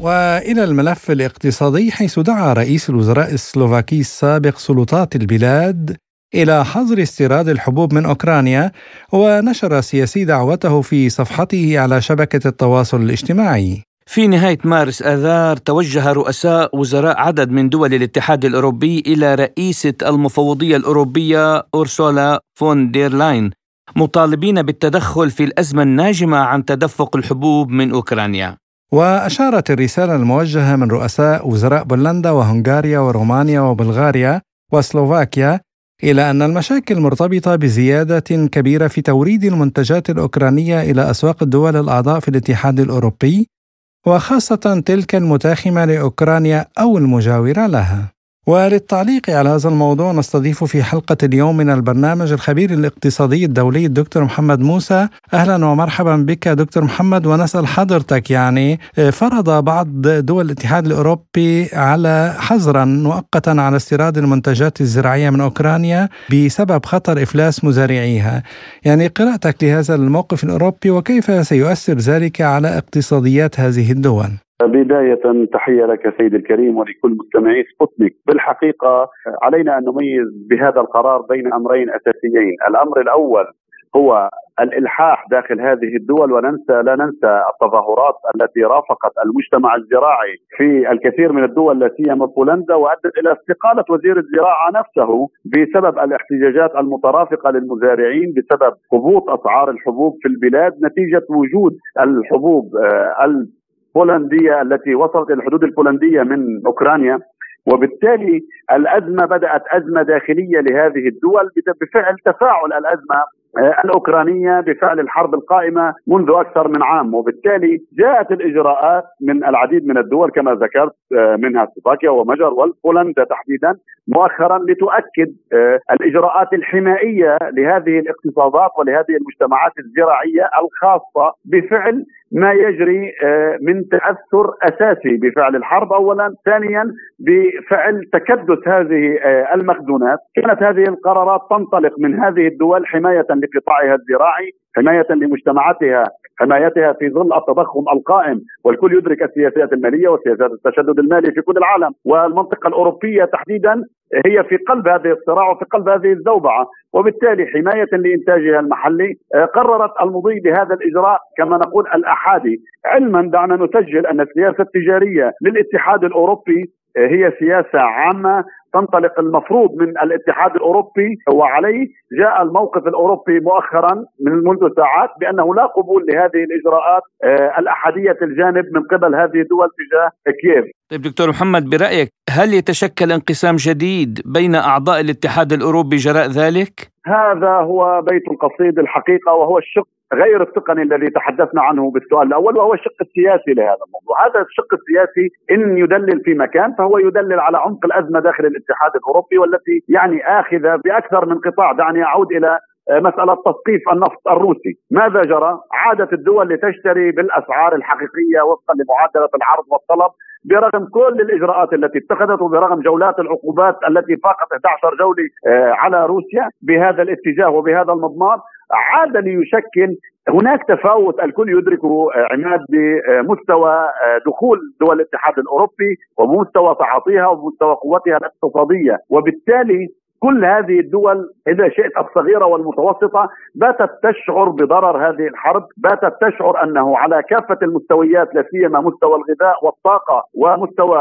وإلى الملف الاقتصادي حيث دعا رئيس الوزراء السلوفاكي السابق سلطات البلاد إلى حظر استيراد الحبوب من أوكرانيا ونشر السياسي دعوته في صفحته على شبكة التواصل الاجتماعي. في نهاية مارس آذار توجه رؤساء وزراء عدد من دول الاتحاد الأوروبي إلى رئيسة المفوضية الأوروبية أورسولا فون دير لاين مطالبين بالتدخل في الأزمة الناجمة عن تدفق الحبوب من أوكرانيا. وأشارت الرسالة الموجهة من رؤساء وزراء بولندا وهنغاريا ورومانيا وبلغاريا وسلوفاكيا إلى أن المشاكل مرتبطة بزيادة كبيرة في توريد المنتجات الأوكرانية إلى أسواق الدول الأعضاء في الاتحاد الأوروبي وخاصة تلك المتاخمة لأوكرانيا أو المجاورة لها. وللتعليق على هذا الموضوع نستضيف في حلقة اليوم من البرنامج الخبير الاقتصادي الدولي الدكتور محمد موسى. أهلا ومرحبا بك دكتور محمد ونسأل حضرتك يعني فرض بعض دول الاتحاد الأوروبي على حظرا مؤقتا على استيراد المنتجات الزراعية من أوكرانيا بسبب خطر إفلاس مزارعيها. يعني قراءتك لهذا الموقف الأوروبي وكيف سيؤثر ذلك على اقتصاديات هذه الدول؟ بداية تحية لك سيد الكريم ولكل مستمعي سبوتنيك. بالحقيقة علينا أن نميز بهذا القرار بين أمرين أساسيين. الأمر الأول هو الإلحاح داخل هذه الدول وننسى لا ننسى التظاهرات التي رافقت المجتمع الزراعي في الكثير من الدول لا سيما بولندا وأدت إلى استقالة وزير الزراعة نفسه بسبب الاحتجاجات المترافقة للمزارعين بسبب هبوط أسعار الحبوب في البلاد نتيجة وجود الحبوب البولندية التي وصلت إلى الحدود البولندية من أوكرانيا وبالتالي الأزمة بدأت أزمة داخلية لهذه الدول بفعل تفاعل الأزمة آه، الأوكرانية بفعل الحرب القائمة منذ أكثر من عام وبالتالي جاءت الإجراءات من العديد من الدول كما ذكرت آه، منها سلوفاكيا ومجر وبولندا تحديدا مؤخرا لتؤكد آه، الإجراءات الحمائيه لهذه الاقتصادات ولهذه المجتمعات الزراعية الخاصة بفعل ما يجري من تأثر أساسي بفعل الحرب اولا، ثانيا بفعل تكدس هذه المخزونات، كانت هذه القرارات تنطلق من هذه الدول حماية لقطاعها الزراعي حماية لمجتمعاتها حمايتها في ظل التضخم القائم والكل يدرك السياسات المالية وسياسات التشدد المالي في كل العالم. والمنطقة الأوروبية تحديدا هي في قلب هذه الصراع وفي قلب هذه الزوبعة. وبالتالي حماية لإنتاجها المحلي آه، قررت المضي بهذا الإجراء كما نقول الأحادي. علما دعنا نسجل أن السياسة التجارية للاتحاد الأوروبي هي سياسة عامة تنطلق المفروض من الاتحاد الأوروبي وعليه جاء الموقف الأوروبي مؤخرا من منذ ساعات بأنه لا قبول لهذه الإجراءات آه، الأحادية الجانب من قبل هذه الدول تجاه كييف. طيب دكتور محمد برأيك هل يتشكل انقسام جديد بين أعضاء الاتحاد الأوروبي جراء ذلك؟ هذا هو بيت القصيد الحقيقة وهو الشق غير التقني الذي تحدثنا عنه بالسؤال الأول وهو الشق السياسي لهذا الموضوع، هذا الشق السياسي إن يدلل في مكان فهو يدلل على عمق الأزمة داخل الاتحاد الأوروبي والتي يعني اخذه بأكثر من قطاع، دعني أعود إلى آه، مسألة تثقيف النفط الروسي. ماذا جرى؟ عادت الدول لتشتري بالأسعار الحقيقية وفقا لمعادلة العرض والطلب برغم كل الإجراءات التي اتخذت وبرغم جولات العقوبات التي فاقت 11 جولة آه، على روسيا بهذا الاتجاه وبهذا المضمار. عاد ليشكل هناك تفاوت الكل يدركه آه، عماد بمستوى آه، دخول دول الاتحاد الأوروبي ومستوى تعاطيها ومستوى قوتها الاقتصادية. وبالتالي كل هذه الدول إذا شئت الصغيرة والمتوسطة باتت تشعر بضرر هذه الحرب، باتت تشعر أنه على كافة المستويات لا سيما مستوى الغذاء والطاقة ومستوى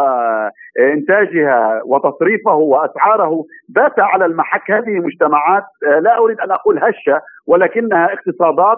إنتاجها وتصريفه وأسعاره بات على المحك. هذه مجتمعات لا أريد أن أقول هشة ولكنها اقتصادات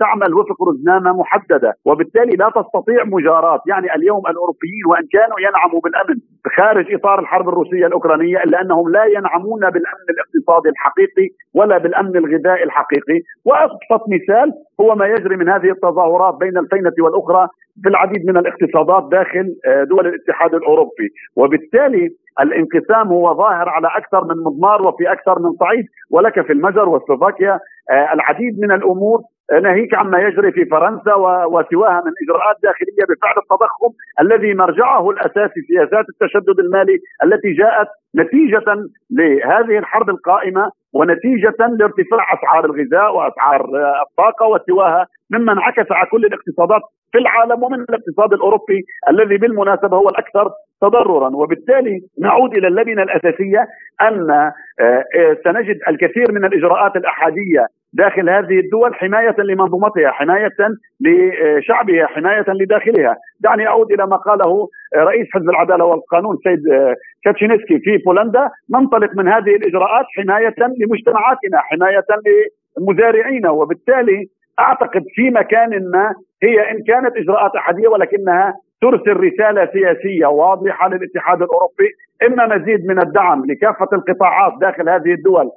تعمل وفق رزنامة محددة وبالتالي لا تستطيع مجاراه يعني اليوم الأوروبيين وإن كانوا ينعموا بالأمن خارج إطار الحرب الروسية الأوكرانية إلا أنهم لا ينعمون بالأمن الاقتصادي الحقيقي ولا بالأمن الغذائي الحقيقي. وأبسط مثال هو ما يجري من هذه التظاهرات بين الفينة والأخرى في العديد من الاقتصادات داخل آه، دول الاتحاد الأوروبي. وبالتالي الانقسام هو ظاهر على أكثر من مضمار وفي أكثر من صعيد ولك في المجر وسلوفاكيا آه، العديد من الأمور ناهيك عما يجري في فرنسا وسواها من إجراءات داخلية بفعل التضخم الذي مرجعه الاساسي سياسات التشدد المالي التي جاءت نتيجة لهذه الحرب القائمة ونتيجة لارتفاع أسعار الغذاء وأسعار الطاقة وسواها مما انعكس على كل الاقتصادات في العالم ومن الاقتصاد الأوروبي الذي بالمناسبة هو الأكثر تضررا. وبالتالي نعود إلى اللبنة الأساسية أن آه، آه، سنجد الكثير من الإجراءات الأحادية داخل هذه الدول حماية لمنظومتها، حماية لشعبها، حماية لداخلها، دعني أعود إلى ما قاله رئيس حزب العدالة والقانون سيد كاتشينسكي في بولندا، ننطلق من هذه الإجراءات حماية لمجتمعاتنا، حماية لمزارعينا وبالتالي أعتقد في مكان ما هي إن كانت إجراءات أحادية ولكنها ترسل رسالة سياسية واضحة للاتحاد الأوروبي. إما مزيد من الدعم لكافة القطاعات داخل هذه الدول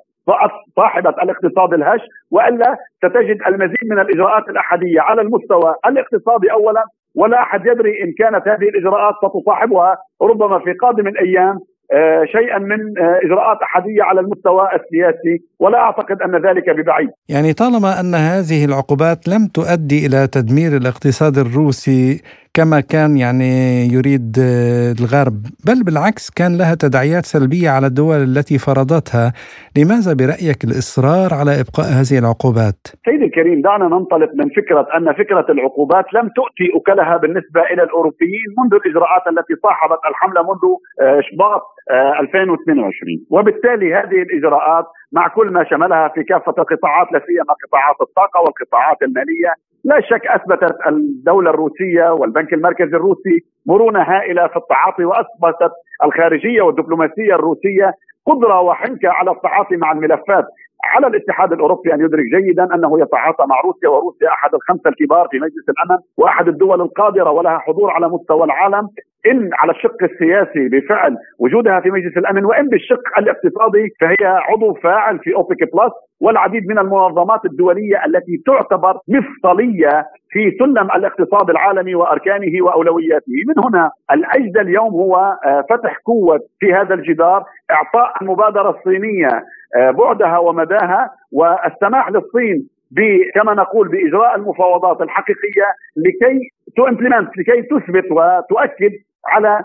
صاحبة الاقتصاد الهش وإلا ستجد المزيد من الإجراءات الأحادية على المستوى الاقتصادي أولا ولا أحد يدري إن كانت هذه الإجراءات ستصاحبها ربما في قادم الأيام آه، شيئا من آه، إجراءات أحادية على المستوى السياسي ولا أعتقد أن ذلك ببعيد. يعني طالما أن هذه العقوبات لم تؤدي إلى تدمير الاقتصاد الروسي كما كان يعني يريد آه، الغرب بل بالعكس كان لها تداعيات سلبية على الدول التي فرضتها. لماذا برأيك الإصرار على إبقاء هذه العقوبات؟ سيدي الكريم دعنا ننطلق من فكرة أن فكرة العقوبات لم تؤتي أكلها بالنسبة إلى الأوروبيين منذ الإجراءات التي صاحبت الحملة منذ آه، شباط 2022 آه، وبالتالي هذه الإجراءات مع كل ما شملها في كافة القطاعات لا سيما قطاعات الطاقة والقطاعات المالية لا شك أثبتت الدولة الروسية والبنك المركزي الروسي مرونة هائلة في التعاطي وأثبتت الخارجية والدبلوماسية الروسية قدرة وحنكة على التعاطي مع الملفات. على الاتحاد الأوروبي أن يدرك جيدا أنه يتعاطى مع روسيا وروسيا أحد الخمسة الكبار في مجلس الأمن وأحد الدول القادرة ولها حضور على مستوى العالم. إن على الشق السياسي بفعل وجودها في مجلس الأمن وإن بالشق الاقتصادي فهي عضو فاعل في أوبك بلس والعديد من المنظمات الدولية التي تعتبر مفصلية في سلم الاقتصاد العالمي وأركانه وأولوياته، من هنا الاجدى اليوم هو آه، فتح قوة في هذا الجدار، إعطاء المبادرة الصينية آه، بعدها ومداها والسماح للصين كما نقول بإجراء المفاوضات الحقيقية لكي تو لكي تثبت وتؤكد على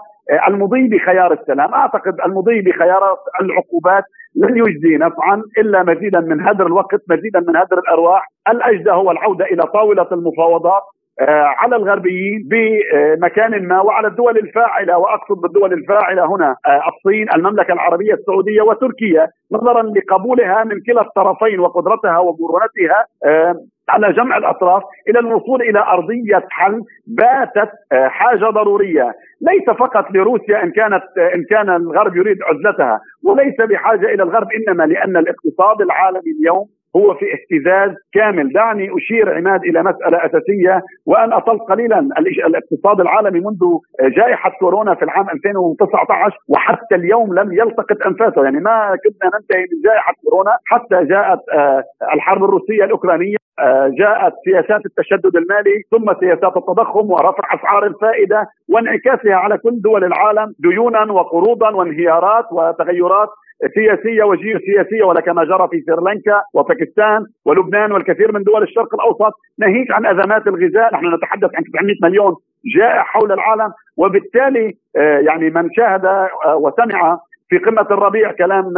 المضي بخيار السلام. أعتقد المضي بخيار العقوبات لن يجدي نفعا إلا مزيدا من هدر الوقت مزيدا من هدر الأرواح. الاجدى هو العودة إلى طاولة المفاوضات آه، على الغربيين بمكان ما وعلى الدول الفاعلة وأقصد بالدول الفاعلة هنا آه، الصين، المملكة العربية السعودية وتركيا نظرا لقبولها من كلا الطرفين وقدرتها ومرونتها آه، على جمع الأطراف إلى الوصول إلى أرضية حل باتت حاجة ضرورية، ليس فقط لروسيا إن كانت إن كان الغرب يريد عزلتها، وليس بحاجة إلى الغرب إنما لأن الاقتصاد العالمي اليوم هو في اهتزاز كامل. دعني أشير عماد إلى مسألة أساسية وأن أطل قليلا الاقتصاد العالمي منذ جائحة كورونا في العام 2019 وحتى اليوم لم يلتقط أنفاسه. يعني ما كنا ننتهي من جائحة كورونا حتى جاءت آه، الحرب الروسية الأوكرانية. آه، جاءت سياسات التشدد المالي ثم سياسات التضخم ورفع أسعار الفائدة وانعكاسها على كل دول العالم ديونا وقروضا وانهيارات وتغيرات سياسية وجيوسياسية ولك ما جرى في سريلانكا وباكستان ولبنان والكثير من دول الشرق الأوسط. ناهيك عن أزمات الغذاء نحن نتحدث عن 900 مليون جائع حول العالم وبالتالي آه، يعني من شاهد آه، وسمع في قمة الربيع كلام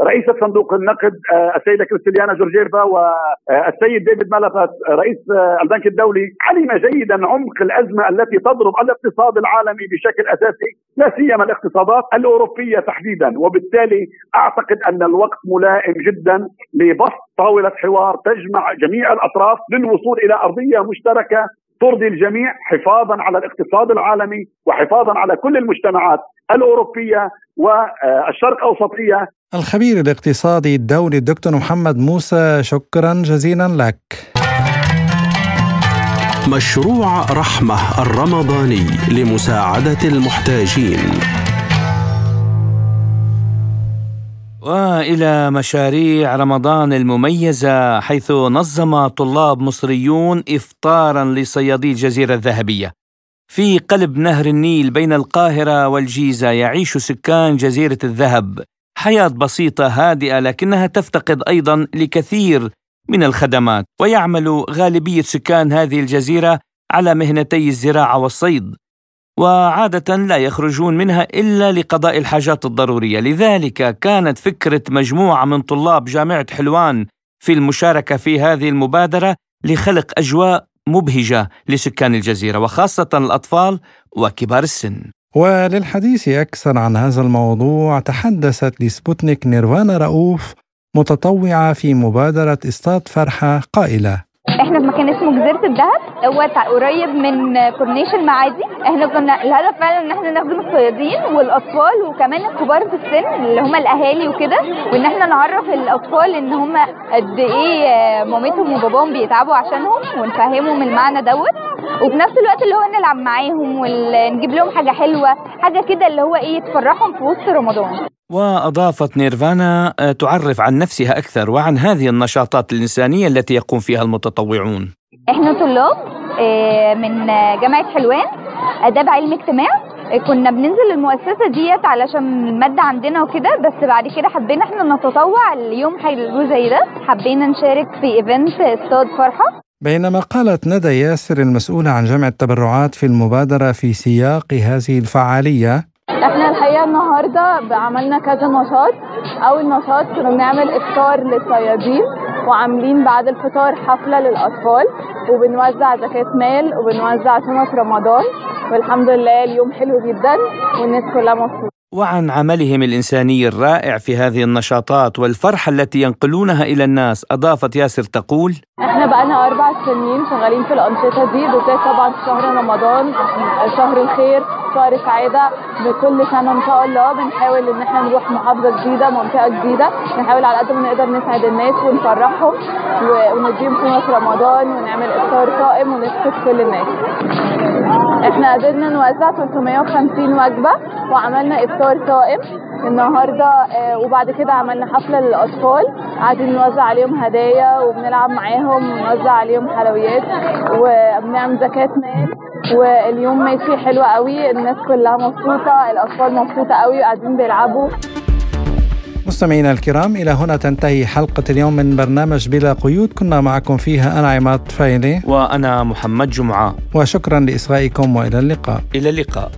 رئيسة صندوق النقد آه، السيدة كريستيانا جورجيفا والسيد ديفيد مالافات رئيس البنك الدولي علم جيدا عمق الأزمة التي تضرب الاقتصاد العالمي بشكل أساسي لا سيما الاقتصادات الأوروبية تحديدا. وبالتالي أعتقد أن الوقت ملائم جدا لبسط طاولة حوار تجمع جميع الأطراف للوصول إلى أرضية مشتركة ترضي الجميع حفاظا على الاقتصاد العالمي وحفاظا على كل المجتمعات. الأوروبية والشرق أوسطية. الخبير الاقتصادي الدولي الدكتور محمد موسى شكرا جزيلا لك. مشروع رحمة الرمضاني لمساعدة المحتاجين. وإلى مشاريع رمضان المميزة حيث نظم طلاب مصريون افطارا لصيادي الجزيرة الذهبية. في قلب نهر النيل بين القاهرة والجيزة يعيش سكان جزيرة الذهب. حياة بسيطة هادئة لكنها تفتقد أيضا لكثير من الخدمات ويعمل غالبية سكان هذه الجزيرة على مهنتي الزراعة والصيد وعادة لا يخرجون منها إلا لقضاء الحاجات الضرورية. لذلك كانت فكرة مجموعة من طلاب جامعة حلوان في المشاركة في هذه المبادرة لخلق أجواء مبهجة لسكان الجزيرة وخاصة الأطفال وكبار السن. وللحديث أكثر عن هذا الموضوع تحدثت لسبوتنيك نيرفانا رؤوف متطوعة في مبادرة اصطاد فرحة قائلة إحنا في مكان اسمه جزيرة الذهب هو قريب من كورنيش المعادي إحنا كنا الهدف فعلا إن إحنا نخدم الصيادين والأطفال وكمان الكبار في السن اللي هم الأهالي وكده وإن إحنا نعرف الأطفال إن هم قد إيه مامتهم وباباهم بيتعبوا عشانهم ونفهمهم المعنى دوت. وفي نفس الوقت اللي هو نلعب معاهم ونجيب لهم حاجة حلوة حاجة كده اللي هو إيه تفرحهم في وسط رمضان. وأضافت نيرفانا آه، تعرف عن نفسها أكثر وعن هذه النشاطات الإنسانية التي يقوم فيها المتطوعون. إحنا طلاب آه، من جامعة حلوان آداب علم اجتماع كنا بننزل المؤسسة ديت علشان المادة عندنا وكده بس بعد كده حبينا إحنا نتطوع اليوم حلو زي ده. حبينا نشارك في ايفنت استاد فرحة. بينما قالت ندى ياسر المسؤولة عن جمع التبرعات في المبادرة في سياق هذه الفعالية النهارده عملنا كذا نشاط. أول نشاط كنا بنعمل إفطار للصيادين وعاملين بعد الفطار حفلة للأطفال وبنوزع زكاة مال وبنوزع شنط رمضان والحمد لله اليوم حلو جدا والناس كلها مبسوطة. وعن عملهم الإنساني الرائع في هذه النشاطات والفرحة التي ينقلونها إلى الناس. أضافت ياسر تقول إحنا بقالنا أربع سنين شغالين في الأنشطة دي بالذات طبعا في شهر رمضان شهر الخير شهر سعاده بكل سنة ان شاء الله بنحاول إن إحنا نروح محافظة جديدة منطقة جديدة. نحاول على قد ما نقدر نسعد الناس ونفرحهم ونديهم شنط رمضان ونعمل إفطار صائم ونبسط كل الناس. إحنا قدرنا نوزع 350 وجبة وعملنا افطار صائم النهارده وبعد كده عملنا حفلة للأطفال. قاعدين نوزع عليهم هدايا وبنلعب معاهم ونوزع عليهم حلويات وبنعمل زكاة مال. واليوم ماشي حلو قوي الناس كلها مبسوطة الأطفال مبسوطة قوي وقاعدين بيلعبوا. مستمعينا الكرام إلى هنا تنتهي حلقة اليوم من برنامج بلا قيود. كنا معكم فيها أنا عماد فايلي. وأنا محمد جمعة. وشكرا لإصغائكم وإلى اللقاء. إلى اللقاء.